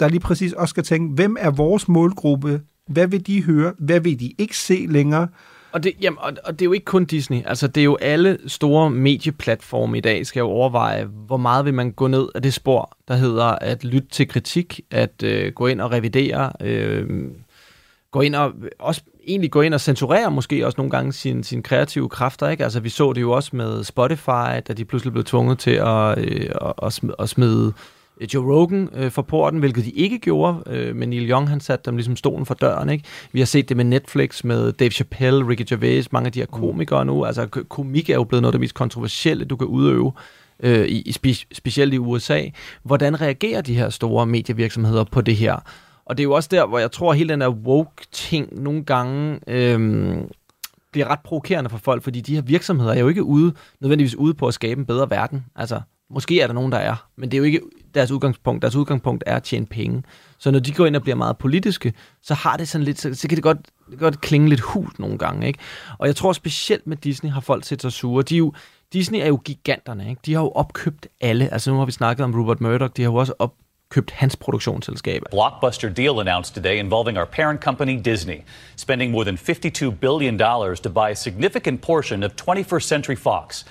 der lige præcis også skal tænke, hvem er vores målgruppe? Hvad vil de høre? Hvad vil de ikke se længere? Og det, jamen, og, og det er jo ikke kun Disney. Altså, det er jo alle store medieplatforme i dag, skal jo overveje, hvor meget vil man gå ned af det spor, der hedder at lytte til kritik, at øh, gå ind og revidere, øh, gå ind og også egentlig gå ind og censurere måske også nogle gange sine, sin kreative kræfter. Ikke? Altså, vi så det jo også med Spotify, da de pludselig blev tvunget til at, øh, at, at, smide, at smide Joe Rogan øh, for porten, hvilket de ikke gjorde, øh, men Neil Young han satte dem ligesom stolen for døren. Ikke? Vi har set det med Netflix, med Dave Chappelle, Ricky Gervais, mange af de her komikere nu. Altså komik er jo blevet noget af det mest kontroversielle, du kan udøve, øh, i, spe, specielt i USA. Hvordan reagerer de her store medievirksomheder på det her? Og det er jo også der, hvor jeg tror, at hele den der woke-ting nogle gange... Øh, bliver ret provokerende for folk, fordi de her virksomheder er jo ikke ude, nødvendigvis ude på at skabe en bedre verden. Altså, Måske er der nogen, der er, men det er jo ikke deres udgangspunkt. Deres udgangspunkt er at tjene penge. Så når de går ind og bliver meget politiske, så har det sådan lidt, så, så kan det godt, det godt klinge lidt hult nogle gange. Ikke? Og jeg tror specielt med Disney har folk set sig sure. De er jo, Disney er jo giganterne. Ikke? De har jo opkøbt alle. Altså nu har vi snakket om Rupert Murdoch. De har jo også opkøbt hans produktionsselskab. Blockbuster deal announced today involving our parent company Disney, spending more than 52 billion dollars to buy a significant portion of 21st Century Fox.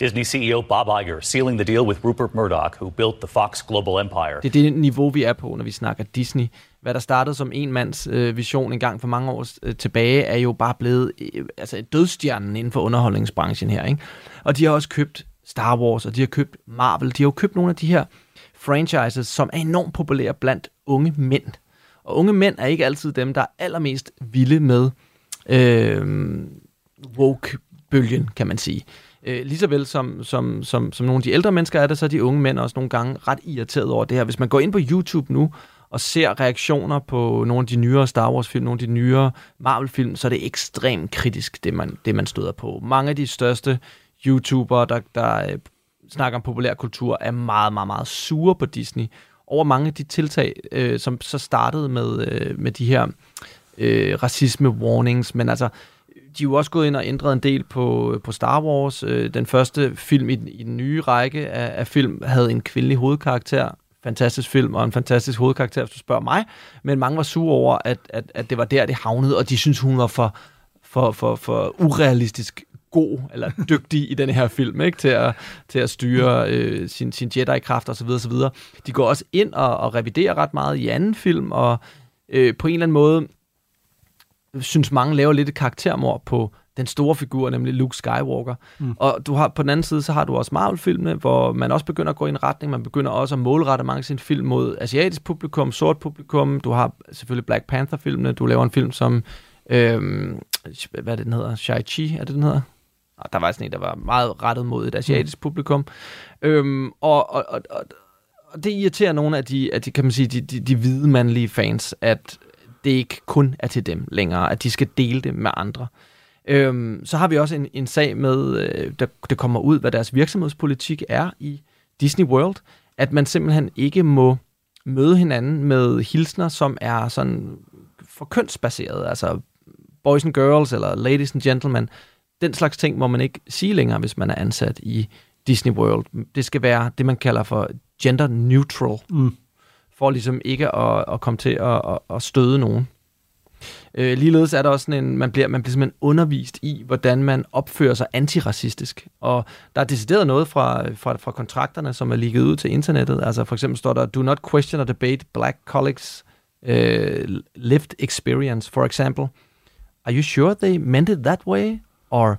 Disney CEO Bob Iger sealing the deal with Rupert Murdoch, who built the Fox Global Empire. Det er det niveau, vi er på, når vi snakker Disney. Hvad der startede som en mands øh, vision en gang for mange år øh, tilbage, er jo bare blevet øh, altså dødstjernen inden for underholdningsbranchen her. Ikke? Og de har også købt Star Wars, og de har købt Marvel. De har jo købt nogle af de her franchises, som er enormt populære blandt unge mænd. Og unge mænd er ikke altid dem, der er allermest vilde med øh, woke-bølgen, kan man sige. Øh, lige så vel som, som, som, som nogle af de ældre mennesker er det, så er de unge mænd også nogle gange ret irriteret over det her. Hvis man går ind på YouTube nu og ser reaktioner på nogle af de nyere Star Wars-film, nogle af de nyere Marvel-film, så er det ekstremt kritisk, det man, det man støder på. Mange af de største YouTubere, der, der øh, snakker om populærkultur, er meget, meget, meget sure på Disney over mange af de tiltag, øh, som så startede med, øh, med de her øh, racisme-warnings, men altså de er jo også gået ind og ændret en del på, på Star Wars. Øh, den første film i, i den nye række af, af film havde en kvindelig hovedkarakter. Fantastisk film og en fantastisk hovedkarakter, hvis du spørger mig. Men mange var sure over, at, at, at det var der, det havnede, og de synes hun var for, for, for, for urealistisk god eller [laughs] dygtig i den her film, ikke? Til, at, til at styre øh, sin, sin Jedi-kraft osv. osv. De går også ind og, og reviderer ret meget i anden film, og øh, på en eller anden måde synes mange laver lidt et karaktermord på den store figur, nemlig Luke Skywalker. Mm. Og du har på den anden side, så har du også Marvel-filmene, hvor man også begynder at gå i en retning, man begynder også at målrette mange af sine film mod asiatisk publikum, sort publikum, du har selvfølgelig Black Panther-filmene, du laver en film som, øhm, hvad er det, den hedder? Shai-Chi, er det, den hedder? Og der var sådan en, der var meget rettet mod et asiatisk mm. publikum. Øhm, og, og, og, og det irriterer nogle af de, af de kan man sige, de, de, de hvide mandlige fans, at det ikke kun er til dem længere, at de skal dele det med andre. Øhm, så har vi også en, en sag med, øh, der det kommer ud, hvad deres virksomhedspolitik er i Disney World, at man simpelthen ikke må møde hinanden med hilsner, som er sådan for kønsbaseret, altså boys and girls eller ladies and gentlemen. Den slags ting må man ikke sige længere, hvis man er ansat i Disney World. Det skal være det, man kalder for gender neutral, Mm for ligesom ikke at, at komme til at, at, at støde nogen. Øh, ligeledes er der også sådan en, man bliver, man bliver simpelthen undervist i, hvordan man opfører sig antiracistisk. Og der er decideret noget fra, fra, fra kontrakterne, som er ligget ud til internettet. Altså for eksempel står der, do not question or debate black colleagues uh, lived experience. For example, are you sure they meant it that way? Or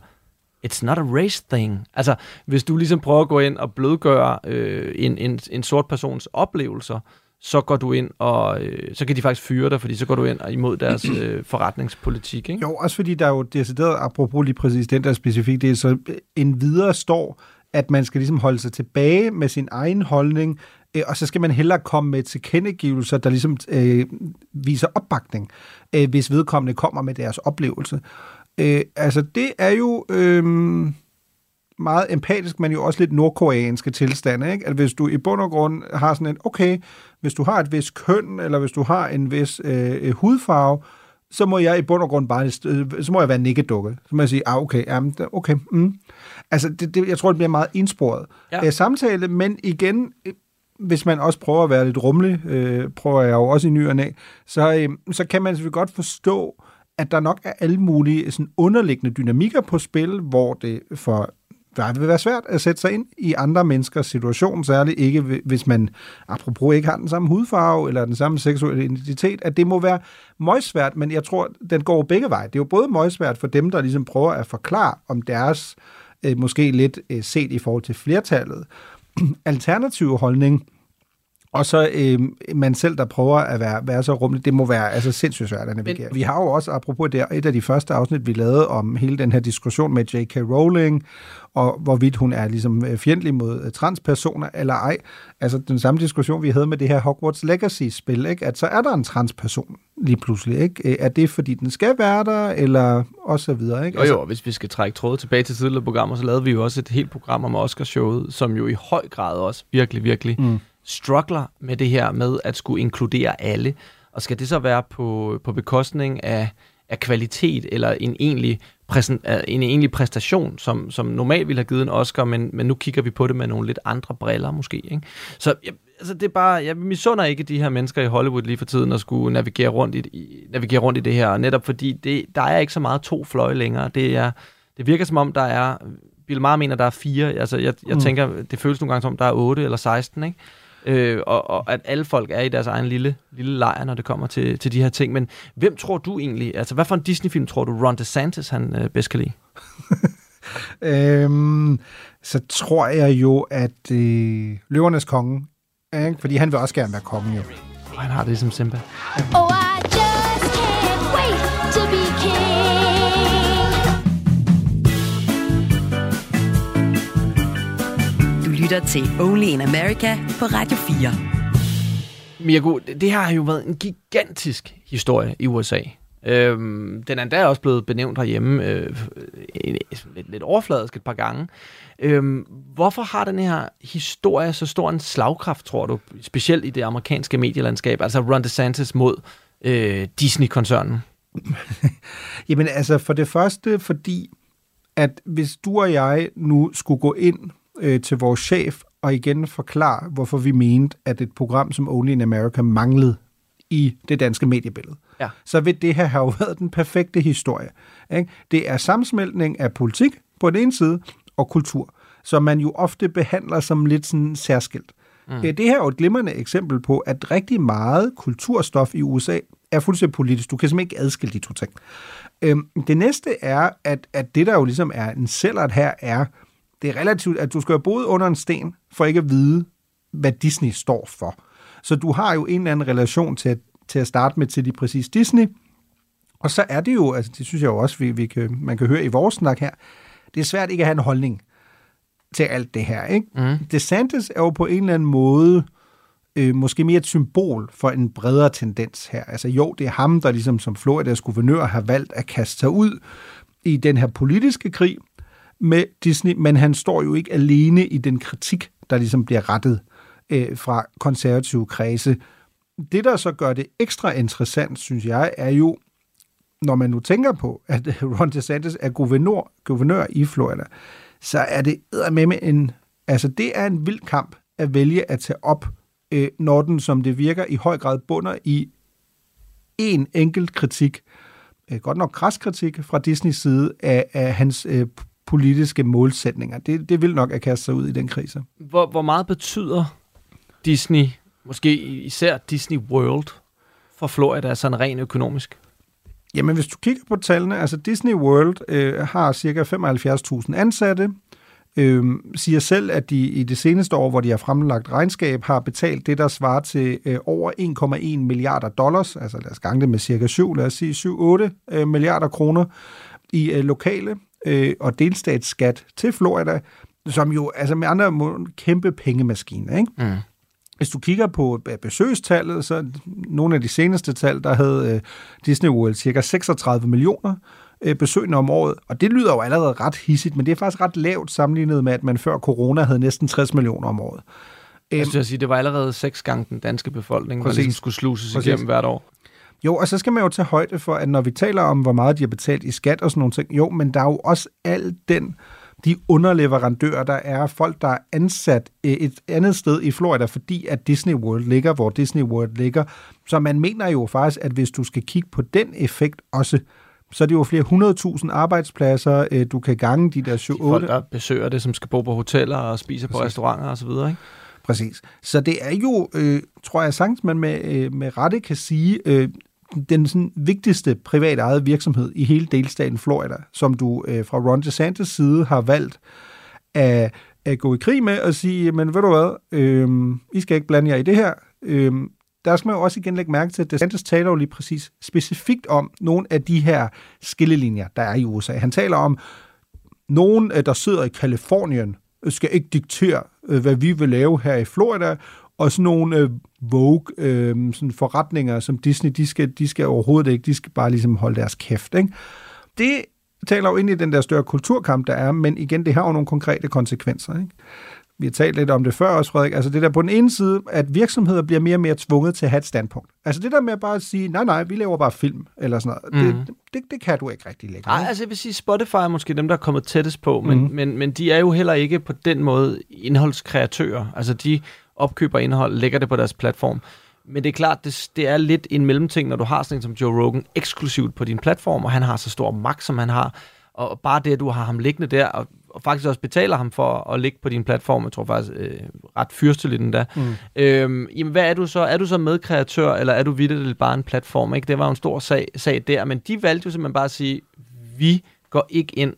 it's not a race thing. Altså, hvis du ligesom prøver at gå ind og blødgøre øh, en, en, en sort persons oplevelser, så går du ind og øh, så kan de faktisk fyre dig, fordi så går du ind og imod deres [clears throat] øh, forretningspolitik, ikke? Jo, også fordi der er jo decideret, apropos lige præcis den der specifikt, det er så en videre står, at man skal ligesom holde sig tilbage med sin egen holdning, øh, og så skal man hellere komme med tilkendegivelser, der ligesom øh, viser opbakning, øh, hvis vedkommende kommer med deres oplevelse. Øh, altså, det er jo øh, meget empatisk, men jo også lidt nordkoreanske tilstande, ikke? At hvis du i bund og grund har sådan en, okay, hvis du har et vis køn, eller hvis du har en vis øh, hudfarve, så må jeg i bund og grund bare, øh, så må jeg være nikkedukke. Så må jeg sige, ah, okay, jamen, okay, mm. Altså, det, det, jeg tror, det bliver meget indsporet Ja. ja. samtale, men igen, øh, hvis man også prøver at være lidt rummelig, øh, prøver jeg jo også i ny og næ, så, øh, så kan man selvfølgelig godt forstå, at der nok er alle mulige sådan underliggende dynamikker på spil, hvor det for der vil være svært at sætte sig ind i andre menneskers situation, særligt ikke hvis man, apropos ikke har den samme hudfarve eller den samme seksuelle identitet, at det må være møjsvært, men jeg tror, den går begge veje. Det er jo både møjsvært for dem, der ligesom prøver at forklare om deres, øh, måske lidt øh, set i forhold til flertallet, [clears throat] alternative holdning, og så øh, man selv, der prøver at være, være så rummelig, det må være altså, sindssygt svært at navigere. Men, vi har jo også, apropos det, et af de første afsnit, vi lavede om hele den her diskussion med J.K. Rowling, og hvorvidt hun er ligesom øh, fjendtlig mod øh, transpersoner eller ej. Altså den samme diskussion, vi havde med det her Hogwarts Legacy-spil, ikke? at så er der en transperson lige pludselig. Ikke? Øh, Er det, fordi den skal være der, eller og så videre? Ikke? Altså, Jo jo, og hvis vi skal trække trådet tilbage til tidligere programmer, så lavede vi jo også et helt program om Oscarshowet, som jo i høj grad også virkelig, virkelig Mm. Struggler med det her med at skulle inkludere alle. Og skal det så være på, på bekostning af, af kvalitet eller en egentlig, præsent, øh, en egentlig præstation, som, som normalt ville have givet en Oscar, men, men nu kigger vi på det med nogle lidt andre briller måske. Ikke? Så jeg, altså det er bare, jeg misunder ikke de her mennesker i Hollywood lige for tiden at skulle navigere rundt i, i, navigere rundt i det her, netop fordi det, der er ikke så meget to fløje længere. Det, er, det virker som om, der er, Bill Maher mener, der er fire. Altså jeg, jeg Mm. tænker, det føles nogle gange som om, der er otte eller 16, ikke? Øh, og, og at alle folk er i deres egen lille, lille lejr, når det kommer til, til de her ting. Men hvem tror du egentlig, altså hvad for en Disney-film tror du Ron DeSantis han øh, bedst kan lide? [laughs] Øhm, så tror jeg jo, at øh, Løvernes Konge, ikke? fordi han vil også gerne være kongen jo. Og han har det ligesom Simba. Oh, I lytter til Only in America på Radio 4. Mirko, det det her har jo været en gigantisk historie i USA. Øhm, den er endda også blevet benævnt herhjemme øh, en- lidt, lidt overfladisk et par gange. Øhm, hvorfor har den her historie så stor en slagkraft, tror du, specielt i det amerikanske medielandskab, altså Ron DeSantis mod øh, Disney-koncernen? [laughs] Jamen altså, for det første, fordi at hvis du og jeg nu skulle gå ind øh, til vores chef og igen forklare, hvorfor vi mente, at et program som Only in America manglede i det danske mediebillede, Ja. så vil det her have været den perfekte historie. Ikke? Det er sammensmeltning af politik på den ene side og kultur, som man jo ofte behandler som lidt sådan særskilt. Mm. Mm. Det her er jo et glimrende eksempel på, at rigtig meget kulturstof i USA er fuldstændig politisk. Du kan simpelthen ikke adskille de to ting. Øhm, det næste er, at, at det der jo ligesom er en sælgert her, er, det er relativt, at du skal have boet under en sten, for ikke at vide, hvad Disney står for. Så du har jo en eller anden relation til, at- til at starte med til lige præcis Disney. Og så er det jo, altså det synes jeg jo også, vi, vi kan, man kan høre i vores snak her, det er svært ikke at have en holdning til alt det her. Ikke? Mm. DeSantis er jo på en eller anden måde øh, måske mere et symbol for en bredere tendens her. Altså jo, det er ham, der ligesom som Floridas guvernør har valgt at kaste sig ud i den her politiske krig med Disney, men han står jo ikke alene i den kritik, der ligesom bliver rettet øh, fra konservative kredse. Det, der så gør det ekstra interessant, synes jeg, er jo, når man nu tænker på, at [laughs] Ron DeSantis er guvernør, guvernør i Florida, så er det med en, altså det er en vild kamp at vælge at tage op, øh, når den, som det virker, i høj grad bunder i en enkelt kritik, øh, godt nok kras kritik fra Disneys side af, af hans øh, politiske målsætninger. Det, det vil nok at kaste sig ud i den krise. Hvor, hvor meget betyder Disney, måske især Disney World, for Florida sådan rent økonomisk? Jamen, hvis du kigger på tallene, altså Disney World øh, har cirka 75.000 ansatte, øh, siger selv, at de i det seneste år, hvor de har fremlagt regnskab, har betalt det, der svarer til øh, over 1,1 milliarder dollars, altså lad os gange det med cirka 7, lad os sige 7-8 øh, milliarder kroner i øh, lokale øh, og delstatsskat til Florida, som jo altså med andre ord en kæmpe pengemaskine, ikke? Mm. Hvis du kigger på besøgstallet, så nogle af de seneste tal, der havde øh, Disney World cirka 36 millioner øh, besøgende om året, og det lyder jo allerede ret hissigt, men det er faktisk ret lavt sammenlignet med, at man før corona havde næsten 60 millioner om året. Jeg skulle sige, det var allerede seks gange den danske befolkning, der ligesom skulle sluses Præcis. igennem hvert år. Jo, og så skal man jo tage højde for, at når vi taler om, hvor meget de har betalt i skat og sådan nogle ting, jo, men der er jo også al den, de underleverandører, der er folk, der er ansat et andet sted i Florida, fordi at Disney World ligger, hvor Disney World ligger. Så man mener jo faktisk, at hvis du skal kigge på den effekt også, så er det jo flere hundredtusind arbejdspladser, øh, du kan gange de der 7 De folk, der besøger det, som skal bo på hoteller og spiser på restauranter osv., ikke? Præcis. Så det er jo, øh, tror jeg sagtens, man med, øh, med rette kan sige, øh, den sådan, vigtigste privat ejet virksomhed i hele delstaten Florida, som du øh, fra Ron DeSantis side har valgt at, at gå i krig med og sige, men ved du hvad, øh, I skal ikke blande jer i det her. Øh, der skal man jo også igen lægge mærke til, at DeSantis taler jo lige præcis specifikt om nogle af de her skillelinjer, der er i USA. Han taler om nogen, øh, der sidder i Kalifornien, øh, skal ikke diktere, øh, hvad vi vil lave her i Florida, og sådan nogle øh, Vogue øh, sådan forretninger som Disney, de skal, de skal overhovedet ikke, de skal bare ligesom holde deres kæft. Ikke? Det taler jo ind i den der større kulturkamp, der er, men igen, det har jo nogle konkrete konsekvenser. Ikke? Vi har talt lidt om det før også, Frederik. Altså det der på den ene side, at virksomheder bliver mere og mere tvunget til at have et standpunkt. Altså det der med at bare sige, nej, nej, vi laver bare film, eller sådan noget. Mhm. Mm. Det, det, det kan du ikke rigtig lægge. Nej, altså jeg vil sige, Spotify er måske dem, der er kommet tættest på, men, Mhm. men, men de er jo heller ikke på den måde indholdskreatører. Altså de opkøber indhold, lægger det på deres platform. Men det er klart, det, det er lidt en mellemting, når du har sådan en som Joe Rogan eksklusivt på din platform, og han har så stor magt, som han har. Og bare det, at du har ham liggende der, og, og faktisk også betaler ham for at ligge på din platform, jeg tror faktisk øh, ret fyrsteligt endda. Mm. Øhm, jamen, hvad er du så? Er du så medkreatør, eller er du vidderligt bare en platform? Ikke? Det var jo en stor sag, sag der, men de valgte jo simpelthen bare at sige, vi går ikke ind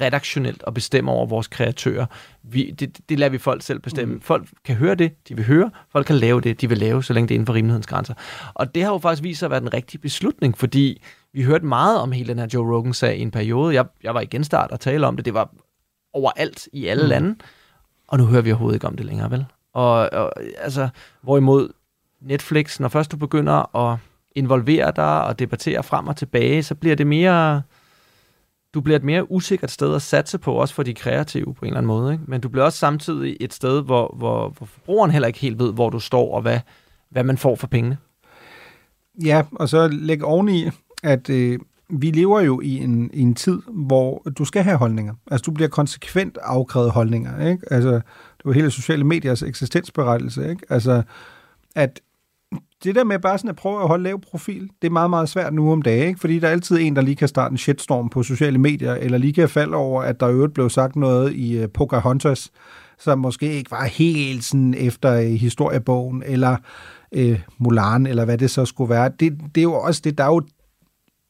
redaktionelt og bestemmer over vores kreatører. Vi, det, det lader vi folk selv bestemme. Mm. Folk kan høre det, de vil høre. Folk kan lave det, de vil lave, så længe det er inden for rimelighedens grænser. Og det har jo faktisk vist sig at være den rigtige beslutning, fordi vi hørte meget om hele den her Joe Rogan-sag i en periode. Jeg, jeg var i genstart og tale om det. Det var overalt i alle mm. lande. Og nu hører vi overhovedet ikke om det længere, vel? Og, og altså, hvorimod Netflix, når først du begynder at involvere dig og debattere frem og tilbage, så bliver det mere... Du bliver et mere usikkert sted at satse på, også for de kreative på en eller anden måde. Ikke? Men du bliver også samtidig et sted, hvor, hvor, hvor forbrugeren heller ikke helt ved, hvor du står og hvad, hvad man får for pengene. Ja, og så læg oveni, at øh, vi lever jo i en, i en tid, hvor du skal have holdninger. Altså, du bliver konsekvent afkrævet holdninger, ikke? Altså, det var hele sociale mediers eksistensberettelse, ikke? Altså, at det der med bare sådan at prøve at holde lav profil, det er meget, meget svært nu om dagen, ikke? Fordi der er altid en, der lige kan starte en shitstorm på sociale medier, eller lige kan falde over, at der i øvrigt blev sagt noget i uh, Pocahontas, som måske ikke var helt sådan efter uh, historiebogen, eller uh, Mulan, eller hvad det så skulle være. Det, det er jo også det, der er jo,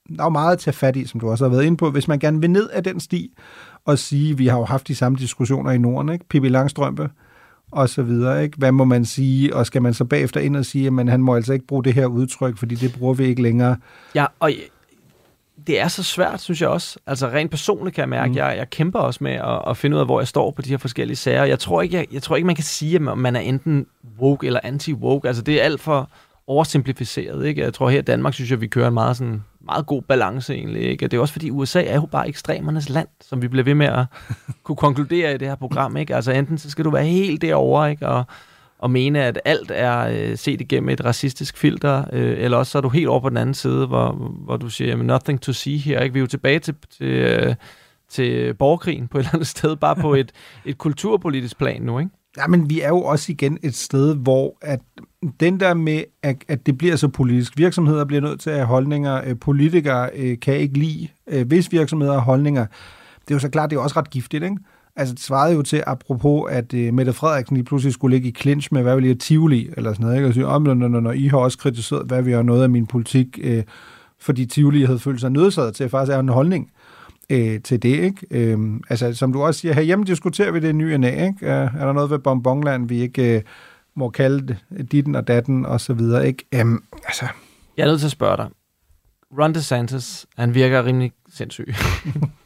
der er jo meget at tage fat i, som du også har været inde på. Hvis man gerne vil ned af den sti, og sige, vi har jo haft de samme diskussioner i Norden, ikke? Pippi Langstrømpe, og så videre. Ikke? Hvad må man sige? Og skal man så bagefter ind og sige, at han må altså ikke bruge det her udtryk, fordi det bruger vi ikke længere. Ja, og det er så svært, synes jeg også. Altså rent personligt kan jeg mærke, mm. jeg, jeg kæmper også med at, at finde ud af, hvor jeg står på de her forskellige sager. Jeg tror ikke, jeg, jeg tror ikke man kan sige, at man er enten woke eller anti-woke. Altså det er alt for oversimplificeret. Ikke? Jeg tror her i Danmark, synes jeg, vi kører en meget, sådan, meget god balance egentlig. Ikke? Og det er også fordi, USA er jo bare ekstremernes land, som vi bliver ved med at [laughs] kunne konkludere i det her program. Ikke? Altså enten så skal du være helt derovre, ikke? Og, og mene, at alt er øh, set igennem et racistisk filter, øh, eller også så er du helt over på den anden side, hvor, hvor du siger, jamen, nothing to see her. Ikke? Vi er jo tilbage til, til, øh, til borgerkrigen på et eller andet sted, bare på et, et kulturpolitisk plan nu, ikke? Ja, men vi er jo også igen et sted, hvor at den der med, at, at det bliver så politisk. Virksomheder bliver nødt til at have holdninger. Øh, politikere øh, kan ikke lide, øh, hvis virksomheder har holdninger. Det er jo så klart, det er også ret giftigt, ikke? Altså, det svarede jo til, apropos, at øh, Mette Frederiksen lige pludselig skulle ligge i clinch med, hvad vil I have Tivoli, eller sådan noget, ikke? Og sige, om, når, når, når I har også kritiseret, hvad vi har noget af min politik, øh, fordi Tivoli havde følt sig nødsaget til at faktisk have en holdning øh, til det, ikke? Øh, altså, som du også siger, herhjemme diskuterer vi det nye NA, ikke? Er, er der noget ved Bonbonland, vi ikke øh, må kalde det, ditten og datten, og så videre, ikke? Øh, altså... Jeg er nødt til at spørge dig. Ron DeSantis, han virker rimelig sindssyg.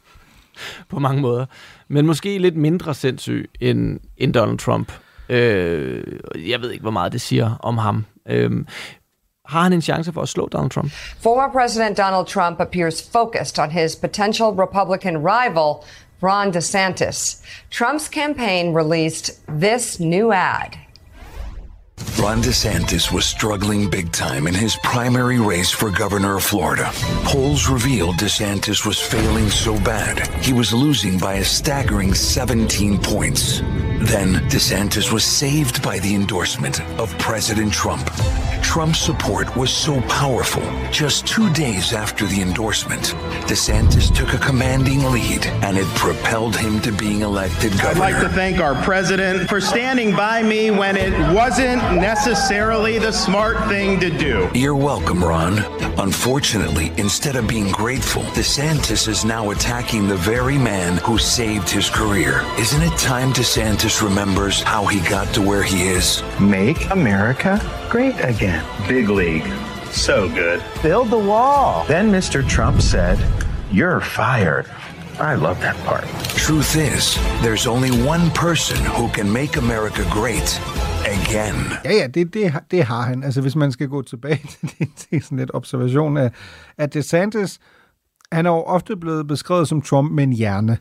[laughs] på mange måder. Men måske lidt mindre sindssyg end, end Donald Trump. Øh, jeg ved ikke, hvor meget det siger om ham. Øh, har han en chance for at slå Donald Trump? Former President Donald Trump appears focused on his potential Republican rival, Ron DeSantis. Trump's campaign released this new ad. Ron DeSantis was struggling big time in his primary race for governor of Florida. Polls revealed DeSantis was failing so bad, he was losing by a staggering 17 points. Then DeSantis was saved by the endorsement of President Trump. Trump's support was so powerful. Just two days after the endorsement, DeSantis took a commanding lead and it propelled him to being elected governor. I'd like to thank our president for standing by me when it wasn't necessarily the smart thing to do. You're welcome, Ron. Unfortunately, instead of being grateful, DeSantis is now attacking the very man who saved his career. Isn't it time DeSantis remembers how he got to where he is? Make America great again. Big league. So good. Build the wall. Then Mr. Trump said, You're fired. I love that part. Truth is, there's only one person who can make America great again. Ja, ja, det, det, det har han. Altså, hvis man skal gå tilbage [laughs] til, det, til sådan lidt observation af, at DeSantis, han er jo ofte blevet beskrevet som Trump med en hjerne.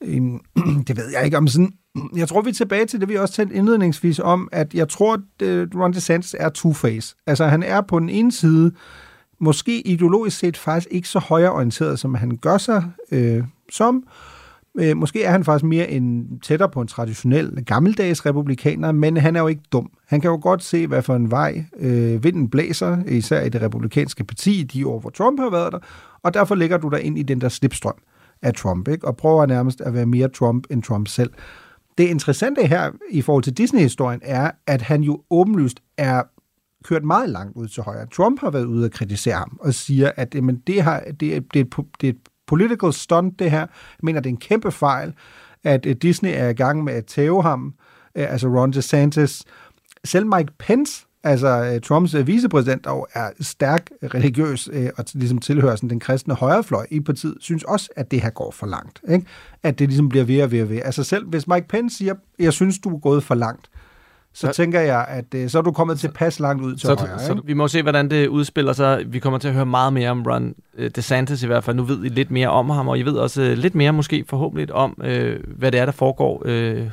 En, [clears throat] det ved jeg ikke om sådan... [clears throat] Jeg tror, vi er tilbage til det, vi også talte indledningsvis om, at jeg tror, at øh, Ron DeSantis er two-face. Altså, han er på den ene side, måske ideologisk set faktisk ikke så højreorienteret, som han gør sig øh, som. Øh, måske er han faktisk mere en, tættere på en traditionel gammeldags republikaner, men han er jo ikke dum. Han kan jo godt se, hvad for en vej øh, vinden blæser, især i det republikanske parti, de år, hvor Trump har været der, og derfor ligger du der ind i den der slipstrøm af Trump, ikke? og prøver nærmest at være mere Trump end Trump selv. Det interessante her i forhold til Disney-historien er, at han jo åbenlyst er kørt meget langt ud til højre. Trump har været ude og kritisere ham og siger, at jamen, det, har, det, er, det, er, det er et political stunt, det her. Jeg mener, det er en kæmpe fejl, at Disney er i gang med at tæve ham, øh, altså Ron DeSantis. Selv Mike Pence, altså øh, Trumps øh, vicepræsident, og er stærk religiøs og ligesom tilhører sådan den kristne højrefløj i partiet, synes også, at det her går for langt. Ikke? At det ligesom bliver ved og ved og ved. Altså selv hvis Mike Pence siger, jeg synes, du er gået for langt, så tænker jeg, at øh, så er du kommet til pas langt ud til så, højre. Så, vi må se, hvordan det udspiller sig. Vi kommer til at høre meget mere om Ron uh, DeSantis i hvert fald. Nu ved I lidt mere om ham, og I ved også uh, lidt mere måske forhåbentlig om, uh, hvad det er, der foregår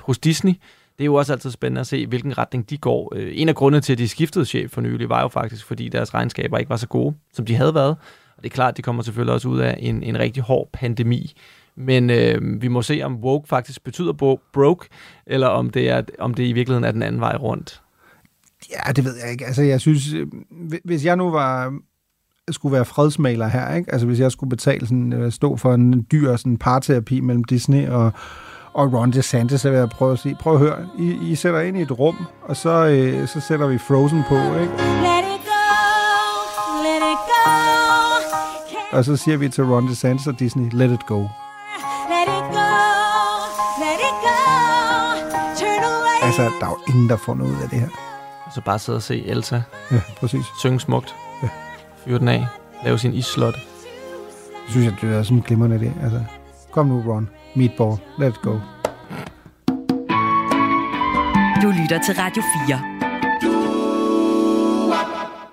hos Disney. Det er jo også altid spændende at se, hvilken retning de går. En af grundene til, at de skiftede chef for nylig, var jo faktisk, fordi deres regnskaber ikke var så gode, som de havde været. Og det er klart, at de kommer selvfølgelig også ud af en, en rigtig hård pandemi. Men øh, vi må se, om woke faktisk betyder bro- broke, eller om det, er, om det i virkeligheden er den anden vej rundt. Ja, det ved jeg ikke. Altså, jeg synes, øh, hvis jeg nu var skulle være fredsmaler her, ikke? Altså, hvis jeg skulle betale sådan, øh, stå for en dyr sådan parterapi mellem Disney og, og Ron DeSantis, så vil jeg prøve at sige, prøv at høre, I, I sætter ind i et rum, og så, øh, så sætter vi Frozen på, ikke? Let it go, let it go. Og så siger vi til Ron DeSantis og Disney, let it go. Altså, der er jo ingen, der får noget ud af det her. Så bare sidde og se Elsa Ja, præcis. synge smukt, Ja. fyre den af, lave sin isslot. Det synes jeg, det er sådan en glimrende idé. Altså, kom nu, Ron. Meatball. Let it go. Du lytter til Radio 4.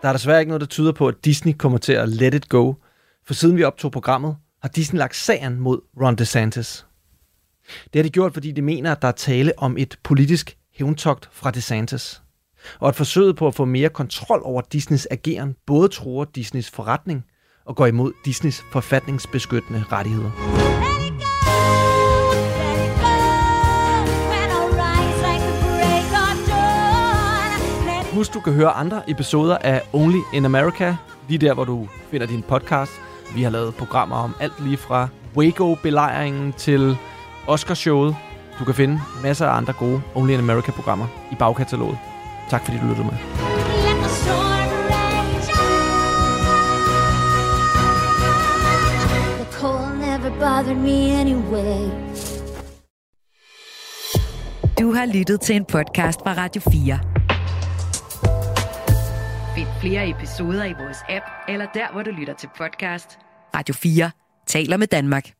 Der er desværre ikke noget, der tyder på, at Disney kommer til at let it go. For siden vi optog programmet, har Disney lagt sagen mod Ron DeSantis. Det har de gjort, fordi de mener, at der er tale om et politisk hævntogt fra DeSantis. Og at forsøget på at få mere kontrol over Disneys ageren både truer Disneys forretning og går imod Disneys forfatningsbeskyttende rettigheder. Husk, du kan høre andre episoder af Only in America, lige der, hvor du finder din podcast. Vi har lavet programmer om alt lige fra Waco-belejringen til Oscarshowet. Du kan finde masser af andre gode Only in America-programmer i bagkataloget. Tak fordi du lyttede med. Bothered me anyway. Du har lyttet til en podcast fra Radio 4. Find flere episoder i vores app, eller der, hvor du lytter til podcast. Radio 4 taler med Danmark.